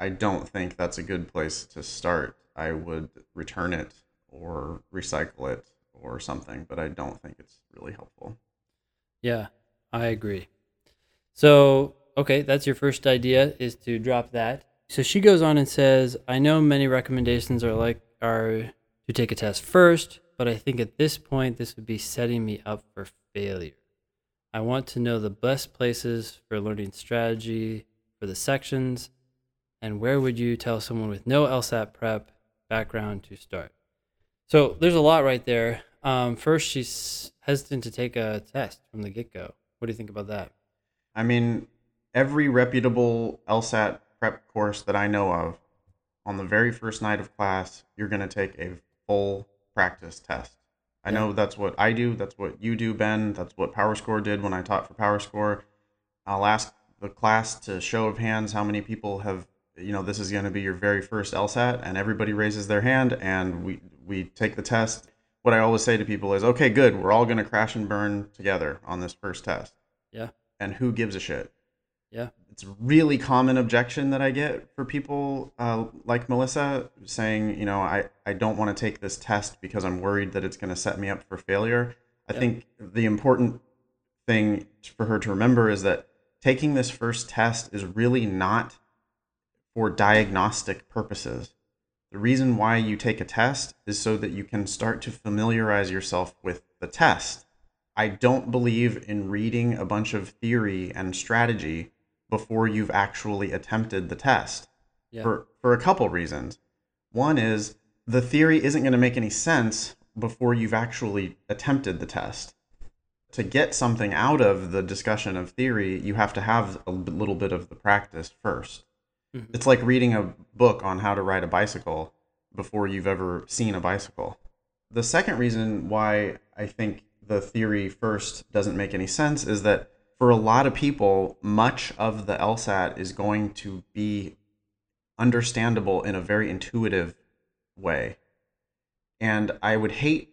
I don't think that's a good place to start. I would return it or recycle it or something, but I don't think it's really helpful. Yeah, I agree. So Okay, that's your first idea is to drop that. So she goes on and says, I know many recommendations are like are to take a test first, but I think at this point this would be setting me up for failure. I want to know the best places for learning strategy for the sections, and where would you tell someone with no LSAT prep background to start? So there's a lot right there. Um, first, she's hesitant to take a test from the get go. What do you think about that? I mean, every reputable LSAT prep course that I know of, on the very first night of class, you're going to take a full practice test. I know that's what I do. That's what you do, Ben. That's what PowerScore did when I taught for PowerScore. I'll ask the class to show of hands how many people have, you know, this is going to be your very first LSAT, and everybody raises their hand, and we we take the test. What I always say to people is, okay, good, we're all going to crash and burn together on this first test. Yeah. And who gives a shit? Yeah. It's a really common objection that I get for people uh, like Melissa saying, you know, I, I don't want to take this test because I'm worried that it's going to set me up for failure. I yeah. think the important thing for her to remember is that taking this first test is really not for diagnostic purposes. The reason why you take a test is so that you can start to familiarize yourself with the test. I don't believe in reading a bunch of theory and strategy before you've actually attempted the test yeah. for, for a couple reasons. One is the theory isn't going to make any sense before you've actually attempted the test. To get something out of the discussion of theory, you have to have a little bit of the practice 1st mm-hmm. It's like reading a book on how to ride a bicycle before you've ever seen a bicycle. The second reason why I think the theory first doesn't make any sense is that for a lot of people, much of the LSAT is going to be understandable in a very intuitive way. And I would hate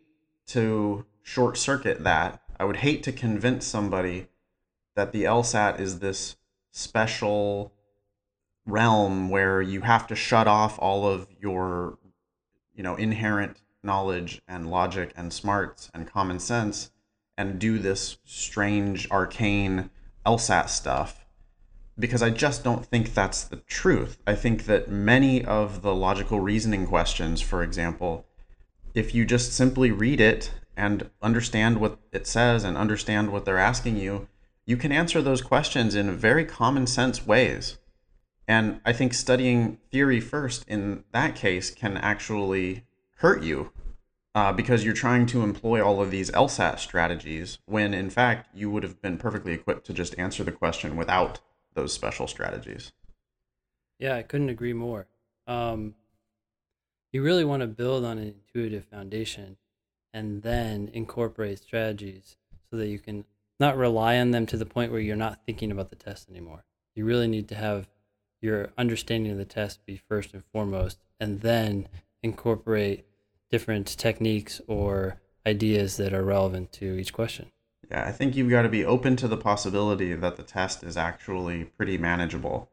to short circuit that. I would hate to convince somebody that the LSAT is this special realm where you have to shut off all of your you know inherent knowledge and logic and smarts and common sense and do this strange arcane LSAT stuff because I just don't think that's the truth. I think that many of the logical reasoning questions, for example, if you just simply read it and understand what it says and understand what they're asking you, you can answer those questions in very common sense ways. And I think studying theory first in that case can actually hurt you uh, because you're trying to employ all of these LSAT strategies when in fact you would have been perfectly equipped to just answer the question without those special strategies. Yeah, I couldn't agree more. Um, you really want to build on an intuitive foundation and then incorporate strategies so that you can not rely on them to the point where you're not thinking about the test anymore. You really need to have your understanding of the test be first and foremost, and then incorporate different techniques or ideas that are relevant to each question. Yeah, I think you've got to be open to the possibility that the test is actually pretty manageable,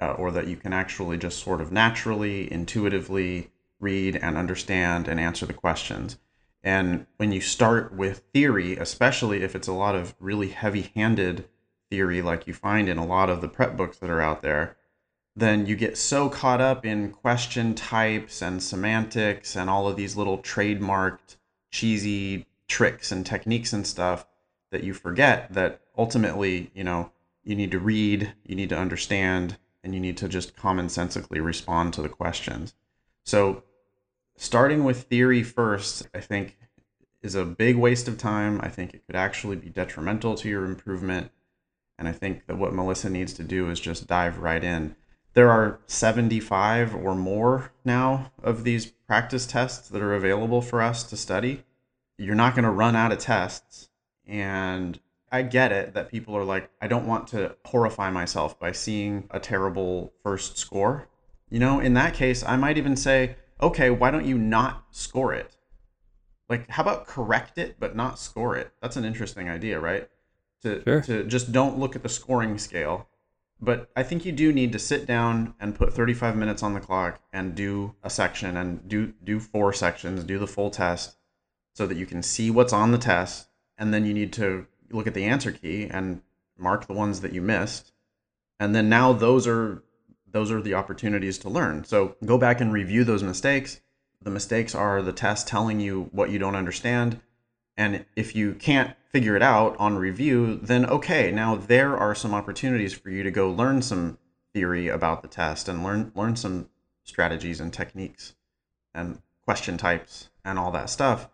uh, or that you can actually just sort of naturally, intuitively read and understand and answer the questions. And when you start with theory, especially if it's a lot of really heavy handed theory like you find in a lot of the prep books that are out there, then you get so caught up in question types and semantics and all of these little trademarked cheesy tricks and techniques and stuff that you forget that ultimately, you know, you need to read, you need to understand, and you need to just commonsensically respond to the questions. So, starting with theory first, I think, is a big waste of time. I think it could actually be detrimental to your improvement. And I think that what Melissa needs to do is just dive right in. There are 75 or more now of these practice tests that are available for us to study. You're not going to run out of tests. And I get it that people are like, I don't want to horrify myself by seeing a terrible first score. You know, in that case, I might even say, okay, why don't you not score it? Like, how about correct it but not score it? That's an interesting idea, right? To, sure. to just don't look at the scoring scale. But I think you do need to sit down and put 35 minutes on the clock and do a section and do do four sections, do the full test so that you can see what's on the test. And then you need to look at the answer key and mark the ones that you missed. And then now those are those are the opportunities to learn. So go back and review those mistakes. The mistakes are the test telling you what you don't understand and if you can't figure it out on review then okay now there are some opportunities for you to go learn some theory about the test and learn learn some strategies and techniques and question types and all that stuff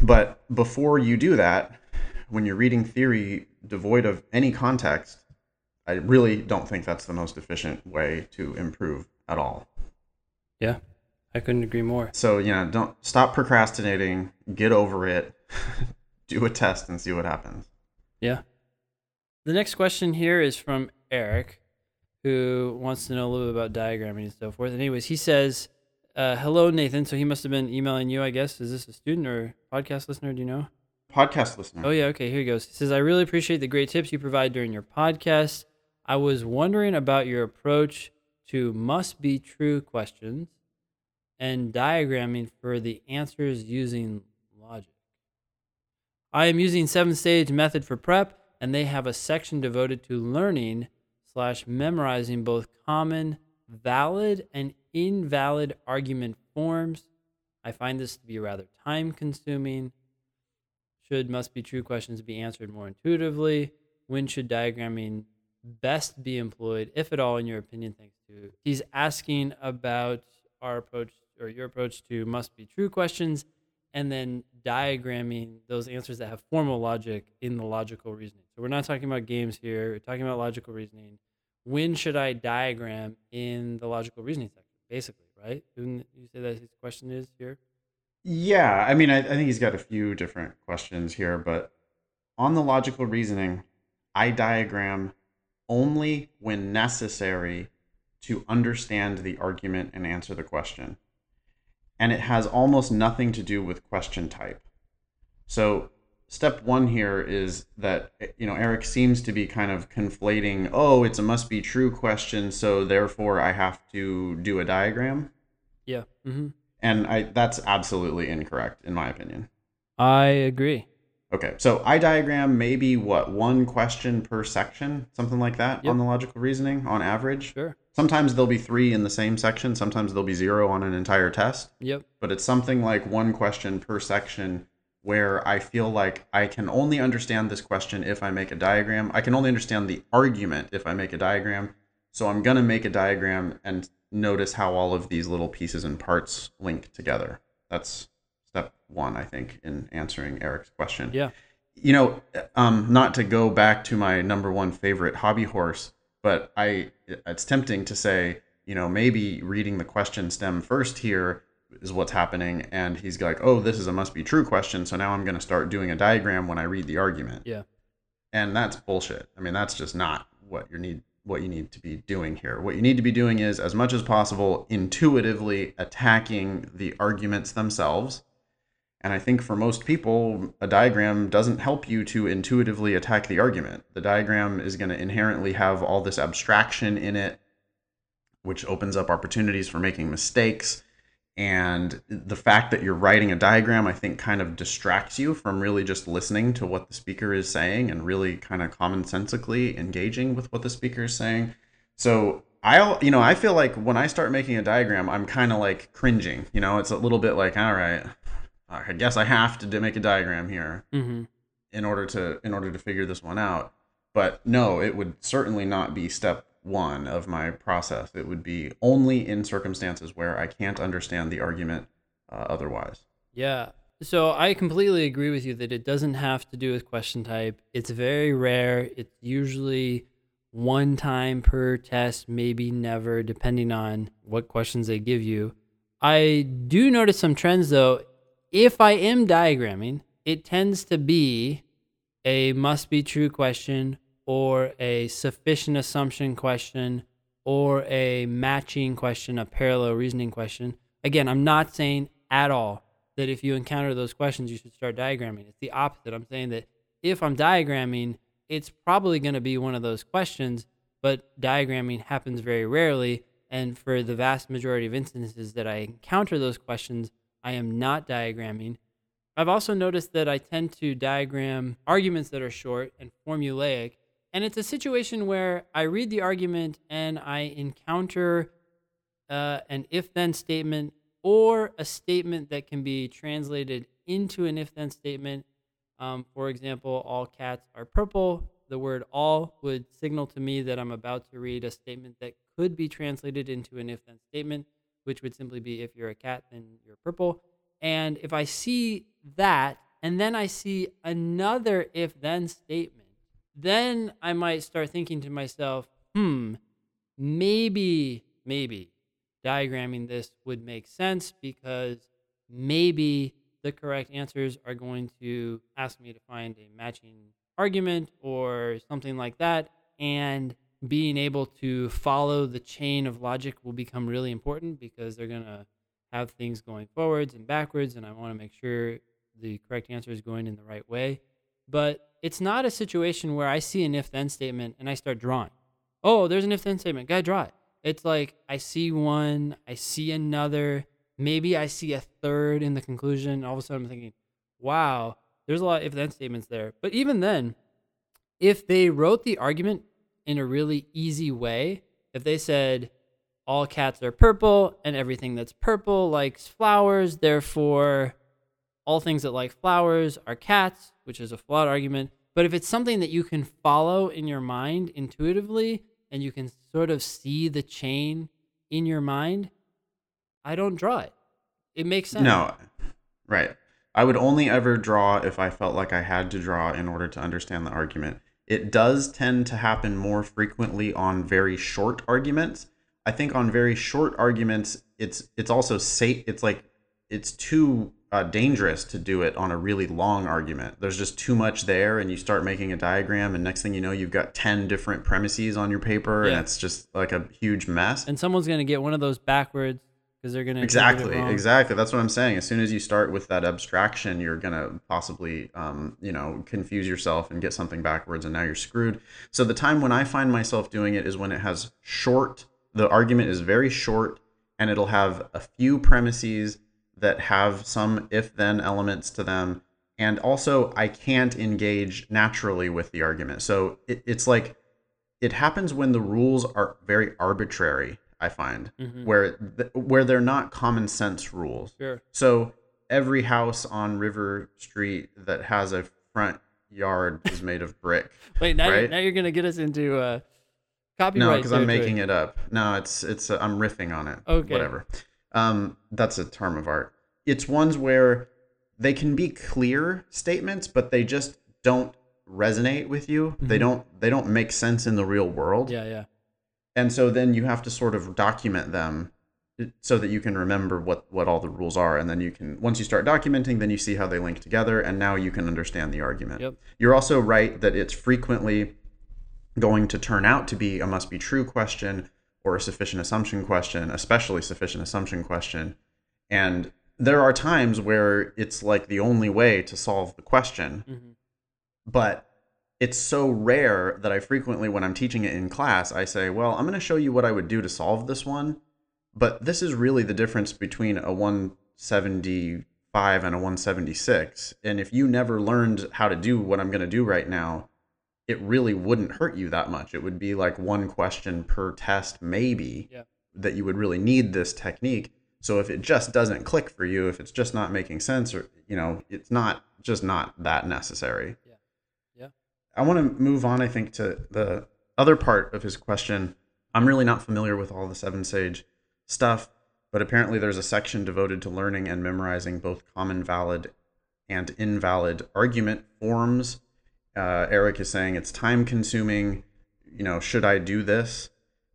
but before you do that when you're reading theory devoid of any context, I really don't think that's the most efficient way to improve at all. Yeah, I couldn't agree more. So, you know, don't stop procrastinating, get over it, *laughs* do a test and see what happens. Yeah. The next question here is from Eric, who wants to know a little bit about diagramming and so forth. anyways, he says, uh, Hello, Nathan. So he must have been emailing you, I guess. Is this a student or podcast listener? Do you know? podcast listener. Oh yeah, okay, here he goes. He says, I really appreciate the great tips you provide during your podcast. I was wondering about your approach to must be true questions and diagramming for the answers using logic. I am using 7Sage method for prep, and they have a section devoted to learning slash memorizing both common, valid, and invalid argument forms. I find this to be rather time consuming should must be true questions be answered more intuitively? When should diagramming best be employed, if at all, in your opinion? Thanks to he's asking about our approach or your approach to must be true questions, and then diagramming those answers that have formal logic in the logical reasoning. So we're not talking about games here. We're talking about logical reasoning. When should I diagram in the logical reasoning section? Basically, right? Didn't you say that his question is here? Yeah, I mean, I, I think he's got a few different questions here, but on the logical reasoning, I diagram only when necessary to understand the argument and answer the question. And it has almost nothing to do with question type. So, step one here is that, you know, Eric seems to be kind of conflating, oh, it's a must be true question, so therefore I have to do a diagram. Yeah. Mm-hmm and I that's absolutely incorrect in my opinion. I agree. Okay, so I diagram maybe what one question per section, something like that, yep. on the logical reasoning on average. Sure. Sometimes there'll be three in the same section. Sometimes there'll be zero on an entire test. Yep. But it's something like one question per section where I feel like I can only understand this question if I make a diagram. I can only understand the argument if I make a diagram. So I'm going to make a diagram and notice how all of these little pieces and parts link together. That's step one, I think, in answering Eric's question. Yeah. You know, um, not to go back to my number one favorite hobby horse, but I it's tempting to say, you know, maybe reading the question stem first here is what's happening, and he's like, oh, this is a must be true question, so now I'm going to start doing a diagram when I read the argument. Yeah. And that's bullshit. I mean, that's just not what you need what you need to be doing here. What you need to be doing is, as much as possible, intuitively attacking the arguments themselves. And I think for most people, a diagram doesn't help you to intuitively attack the argument. The diagram is going to inherently have all this abstraction in it, which opens up opportunities for making mistakes. and the fact that you're writing a diagram i think kind of distracts you from really just listening to what the speaker is saying and really kind of commonsensically engaging with what the speaker is saying so I'll, you know i feel like when i start making a diagram i'm kind of like cringing you know it's a little bit like all right i guess i have to make a diagram here mm-hmm. in order to in order to figure this one out but no it would certainly not be step one of my process. It would be only in circumstances where I can't understand the argument uh, otherwise. Yeah. So I completely agree with you that it doesn't have to do with question type. It's very rare. It's usually one time per test, maybe never, depending on what questions they give you. I do notice some trends though. If I am diagramming, it tends to be a must be true question or a sufficient assumption question or a matching question, a parallel reasoning question. Again, I'm not saying at all that if you encounter those questions, you should start diagramming. It's the opposite. I'm saying that if I'm diagramming, it's probably going to be one of those questions, but diagramming happens very rarely. And for the vast majority of instances that I encounter those questions, I am not diagramming. I've also noticed that I tend to diagram arguments that are short and formulaic and it's a situation where I read the argument and I encounter uh, an if then statement or a statement that can be translated into an if then statement. Um, for example, all cats are purple. The word all would signal to me that I'm about to read a statement that could be translated into an if then statement, which would simply be if you're a cat, then you're purple. And if I see that, and then I see another if then statement, then I might start thinking to myself, hmm, maybe, maybe diagramming this would make sense because maybe the correct answers are going to ask me to find a matching argument or something like that. And being able to follow the chain of logic will become really important because they're going to have things going forwards and backwards. And I want to make sure the correct answer is going in the right way. But it's not a situation where I see an if then statement and I start drawing. Oh, there's an if then statement. Gotta draw it. It's like I see one, I see another, maybe I see a third in the conclusion. All of a sudden I'm thinking, wow, there's a lot of if then statements there. But even then, if they wrote the argument in a really easy way, if they said all cats are purple and everything that's purple likes flowers, therefore all things that like flowers are cats, which is a flawed argument. But if it's something that you can follow in your mind intuitively and you can sort of see the chain in your mind, I don't draw it. It makes sense. No, right. I would only ever draw if I felt like I had to draw in order to understand the argument. It does tend to happen more frequently on very short arguments. I think on very short arguments, it's it's also safe. It's like it's too uh, dangerous to do it on a really long argument. There's just too much there, and you start making a diagram, and next thing you know, you've got 10 different premises on your paper, yeah. and it's just like a huge mess. And someone's going to get one of those backwards because they're going to. Exactly, exactly. That's what I'm saying. As soon as you start with that abstraction, you're going to possibly, um, you know, confuse yourself and get something backwards, and now you're screwed. So the time when I find myself doing it is when it has short, the argument is very short, and it'll have a few premises that have some if then elements to them. And also, I can't engage naturally with the argument. So it, it's like it happens when the rules are very arbitrary. I find mm-hmm. where th- where they're not common sense rules. Sure. So every house on River Street that has a front yard is made of brick. *laughs* Wait, now, right? you're, now you're gonna get us into uh, copyright. No, because I'm making it up. No, it's it's uh, I'm riffing on it. Okay. Whatever. Um, that's a term of art. It's ones where they can be clear statements, but they just don't resonate with you. Mm-hmm. They don't they don't make sense in the real world. Yeah, yeah. And so then you have to sort of document them so that you can remember what what all the rules are and then you can once you start documenting then you see how they link together and now you can understand the argument. Yep. You're also right that it's frequently going to turn out to be a must be true question or a sufficient assumption question, especially sufficient assumption question. And there are times where it's like the only way to solve the question. Mm-hmm. But it's so rare that I frequently, when I'm teaching it in class, I say, well, I'm going to show you what I would do to solve this one. But this is really the difference between a 175 and a 176. And if you never learned how to do what I'm going to do right now, it really wouldn't hurt you that much. It would be like one question per test, maybe, yeah. that you would really need this technique. So if it just doesn't click for you, if it's just not making sense, or you know, it's not just not that necessary. I want to move on, I think, to the other part of his question. I'm really not familiar with all the 7Sage stuff, but apparently there's a section devoted to learning and memorizing both common valid and invalid argument forms. Uh, Eric is saying it's time consuming. You know, should I do this?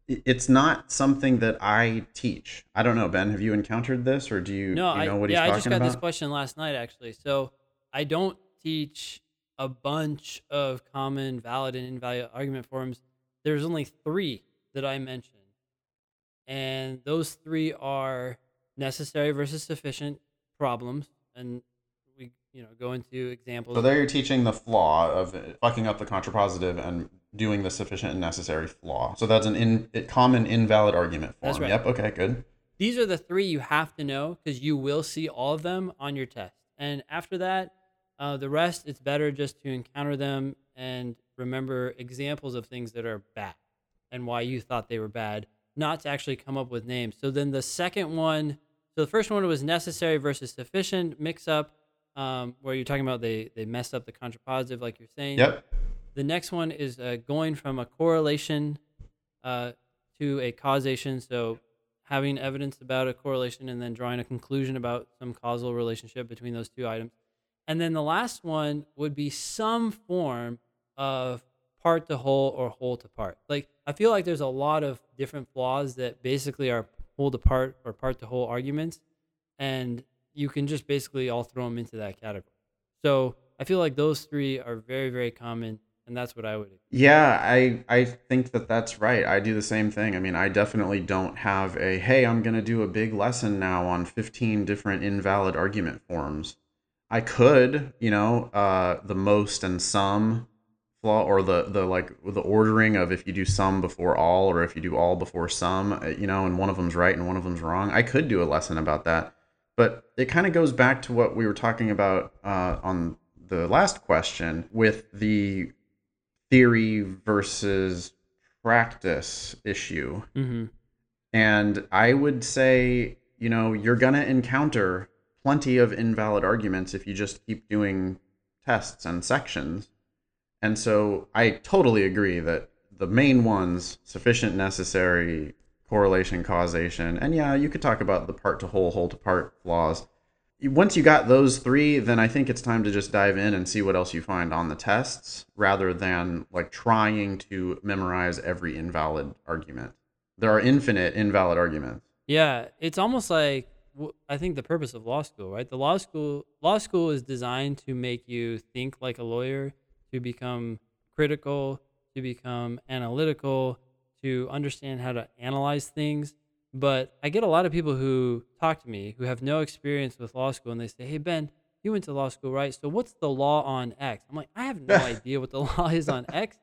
it's not something that I teach. I don't know, Ben. Have you encountered this, or do you, no, you know I, what yeah, he's talking about? Yeah, I just got about? this question last night, actually. So I don't teach a bunch of common valid and invalid argument forms. There's only three that I mentioned, and those three are necessary versus sufficient problems, and we, you know, go into examples. So there, you're teaching the flaw of fucking up the contrapositive and doing the sufficient and necessary flaw. So that's an in, common invalid argument form. That's right. Yep. Okay. Good. These are the three you have to know because you will see all of them on your test. And after that, uh, the rest, it's better just to encounter them and remember examples of things that are bad and why you thought they were bad, not to actually come up with names. So then the second one, so the first one was necessary versus sufficient mix up, um, where you're talking about they they messed up the contrapositive, like you're saying. Yep. The next one is uh, going from a correlation uh, to a causation. So having evidence about a correlation and then drawing a conclusion about some causal relationship between those two items. And then the last one would be some form of part to whole or whole to part. Like I feel like there's a lot of different flaws that basically are whole to part or part to whole arguments, and you can just basically all throw them into that category. So I feel like those three are very very common and that's what I would. Yeah, I I think that that's right. I do the same thing. I mean, I definitely don't have a hey, I'm to do a big lesson now on 15 different invalid argument forms. I could, you know, uh, the most and some flaw or the the like the ordering of if you do some before all or if you do all before some, uh, you know, and one of them's right and one of them's wrong. I could do a lesson about that. But it kind of goes back to what we were talking about uh, on the last question with the theory versus practice issue. Mm-hmm. And I would say, you know, you're going to encounter plenty of invalid arguments if you just keep doing tests and sections. And so I totally agree that the main ones sufficient, necessary, correlation, causation, and yeah, you could talk about the part to whole, whole to part flaws once you got those three, then I think it's time to just dive in and see what else you find on the tests rather than like trying to memorize every invalid argument. There are infinite invalid arguments. Yeah, it's almost like I think the purpose of law school, right? The law school law school is designed to make you think like a lawyer, to become critical, to become analytical, to understand how to analyze things but I get a lot of people who talk to me who have no experience with law school and they say, Hey, Ben, you went to law school, right? So what's the law on X? I'm like, I have no *laughs* idea what the law is on X,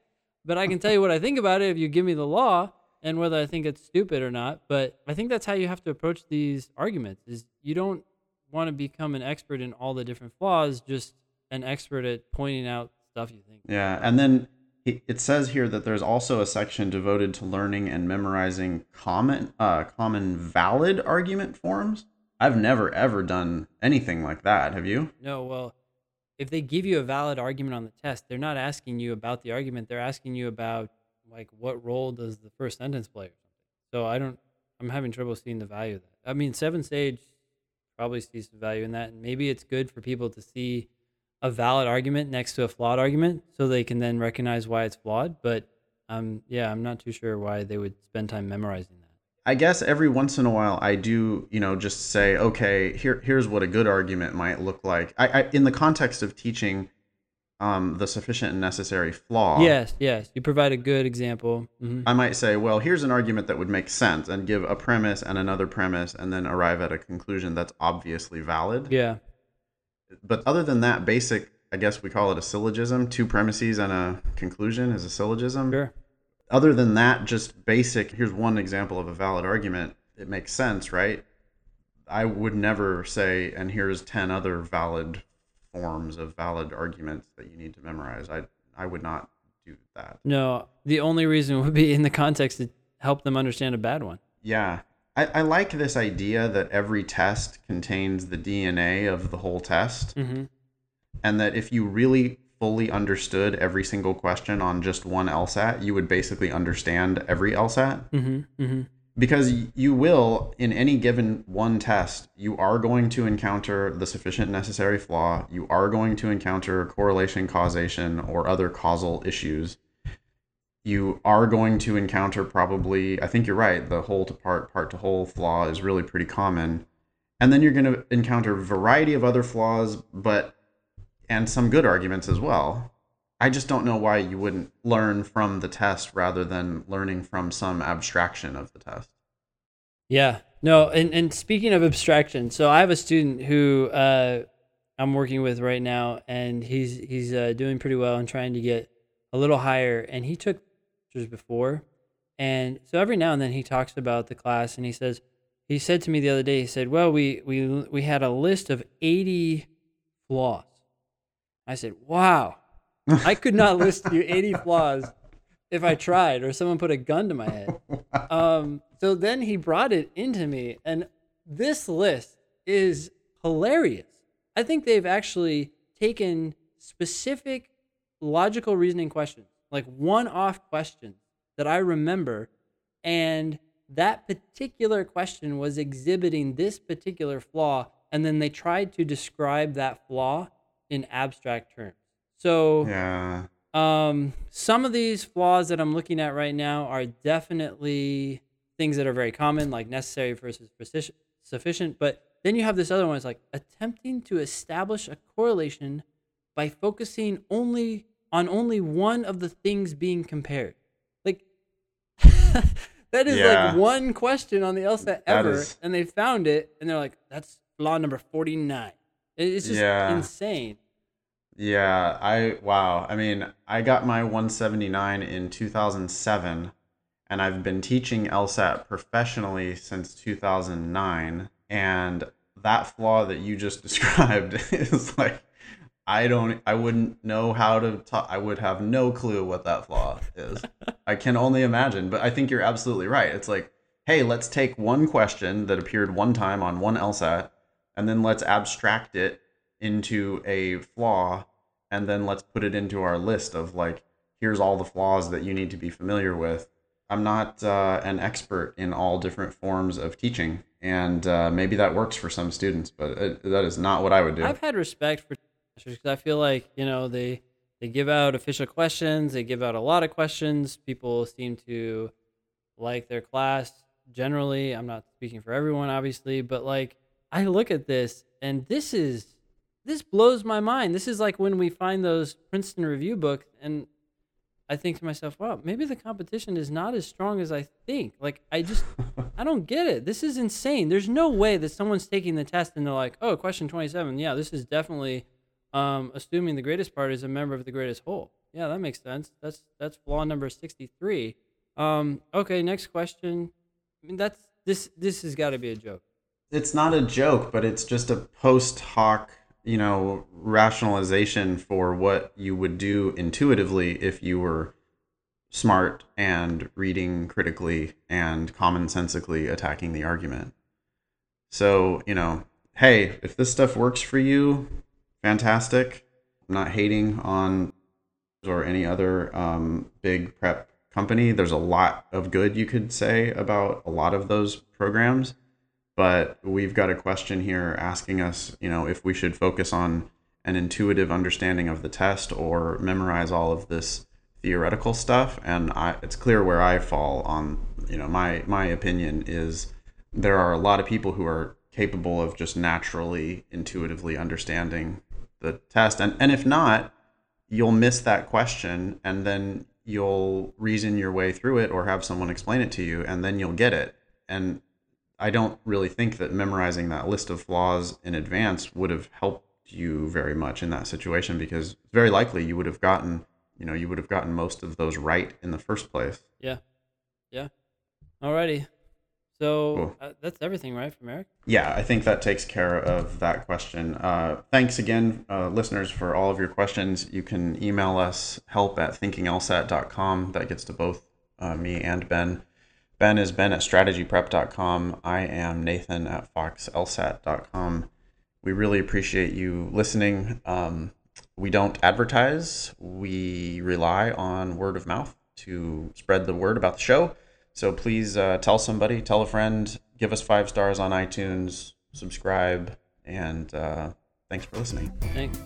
but I can tell you what I think about it if you give me the law and whether I think it's stupid or not. But I think that's how you have to approach these arguments is you don't want to become an expert in all the different flaws, just an expert at pointing out stuff you think. Yeah. And then it says here that there's also a section devoted to learning and memorizing common uh, common valid argument forms. I've never ever done anything like that. Have you? No. Well, if they give you a valid argument on the test, they're not asking you about the argument. They're asking you about like what role does the first sentence play or something. So I don't. I'm having trouble seeing the value of that. I mean, 7Sage probably sees the value in that, and maybe it's good for people to see a valid argument next to a flawed argument so they can then recognize why it's flawed. But um, yeah, I'm not too sure why they would spend time memorizing that. I guess every once in a while I do, you know, just say, okay, here here's what a good argument might look like. I, I in the context of teaching um, the sufficient and necessary flaw. Yes, yes, you provide a good example. Mm-hmm. I might say, well, here's an argument that would make sense, and give a premise and another premise, and then arrive at a conclusion that's obviously valid. Yeah but other than that, basic, I guess we call it a syllogism. Two premises and a conclusion is a syllogism. Sure. Other than that, just basic. Here's one example of a valid argument. it makes sense, right? I would never say, and here's 10 other valid forms of valid arguments that you need to memorize. I, I would not do that. No, the only reason would be in the context to help them understand a bad one. Yeah. I, I like this idea that every test contains the DNA of the whole test. Mm-hmm. And that if you really fully understood every single question on just one LSAT, you would basically understand every LSAT. Mm-hmm. Mm-hmm because you will in any given one test you are going to encounter the sufficient necessary flaw. You are going to encounter correlation causation or other causal issues. You are going to encounter probably i think you're right the whole to part part to whole flaw is really pretty common. And then you're going to encounter a variety of other flaws but and some good arguments as well I just don't know why you wouldn't learn from the test rather than learning from some abstraction of the test. Yeah. No, and, and speaking of abstraction, so I have a student who uh, I'm working with right now, and he's he's uh, doing pretty well and trying to get a little higher. And he took pictures before, and so every now and then he talks about the class, and he says he said to me the other day, he said, "Well, we we we had a list of 80 flaws." I said, "Wow." I could not list you 80 flaws if I tried or someone put a gun to my head. Um, so then he brought it into me, and this list is hilarious. I think they've actually taken specific logical reasoning questions, like one off questions that I remember, and that particular question was exhibiting this particular flaw, and then they tried to describe that flaw in abstract terms. So yeah. Um, some of these flaws that I'm looking at right now are definitely things that are very common, like necessary versus sufficient. But then you have this other one, it's like attempting to establish a correlation by focusing only on only one of the things being compared. Like *laughs* that is yeah. like one question on the LSAT ever, is... and they found it, and they're like, "That's flaw number forty nine. It's just yeah. insane. Yeah, I wow. I mean, I got my 179 in 2007 and I've been teaching LSAT professionally since 2009 and that flaw that you just *laughs* described is like I don't I wouldn't know how to talk I would have no clue what that flaw is. *laughs* I can only imagine, but I think you're absolutely right. It's like, hey, let's take one question that appeared one time on one LSAT and then let's abstract it into a flaw and then let's put it into our list of like here's all the flaws that you need to be familiar with. I'm not uh, an expert in all different forms of teaching and uh, maybe that works for some students but it, that is not what i would do. I've had respect for teachers because i feel like you know they they give out official questions they give out a lot of questions. People seem to like their class generally. I'm not speaking for everyone obviously but like i look at this and this is this blows my mind. This is like when we find those Princeton review books, and I think to myself, wow, maybe the competition is not as strong as I think. Like, I just, *laughs* I don't get it. This is insane. There's no way that someone's taking the test and they're like, oh, question 27. Yeah, this is definitely um, assuming the greatest part is a member of the greatest whole. Yeah, that makes sense. That's that's flaw number 63. Um, okay, next question. I mean, that's this. This has got to be a joke. It's not a joke, but it's just a post hoc you know rationalization for what you would do intuitively if you were smart and reading critically and commonsensically attacking the argument. So you know hey if this stuff works for you fantastic. I'm not hating on or any other um, big prep company. There's a lot of good you could say about a lot of those programs but we've got a question here asking us, you know, if we should focus on an intuitive understanding of the test or memorize all of this theoretical stuff. And I, it's clear where I fall on, you know, my my opinion is there are a lot of people who are capable of just naturally, intuitively understanding the test, and and if not, you'll miss that question, and then you'll reason your way through it or have someone explain it to you, and then you'll get it. And I don't really think that memorizing that list of flaws in advance would have helped you very much in that situation because very likely you would have gotten, you know, you would have gotten most of those right in the first place. Yeah. Yeah. Alrighty. So cool. uh, that's everything, right, from Eric? Yeah, I think that takes care of that question. Uh, thanks again, uh, listeners, for all of your questions. You can email us help at thinkinglsat.com. That gets to both uh, me and Ben. Ben is Ben at strategyprep.com. I am Nathan at foxlsat.com. We really appreciate you listening. Um, we don't advertise, we rely on word of mouth to spread the word about the show. So please uh, tell somebody, tell a friend, give us five stars on iTunes, subscribe, and uh, thanks for listening. Thanks.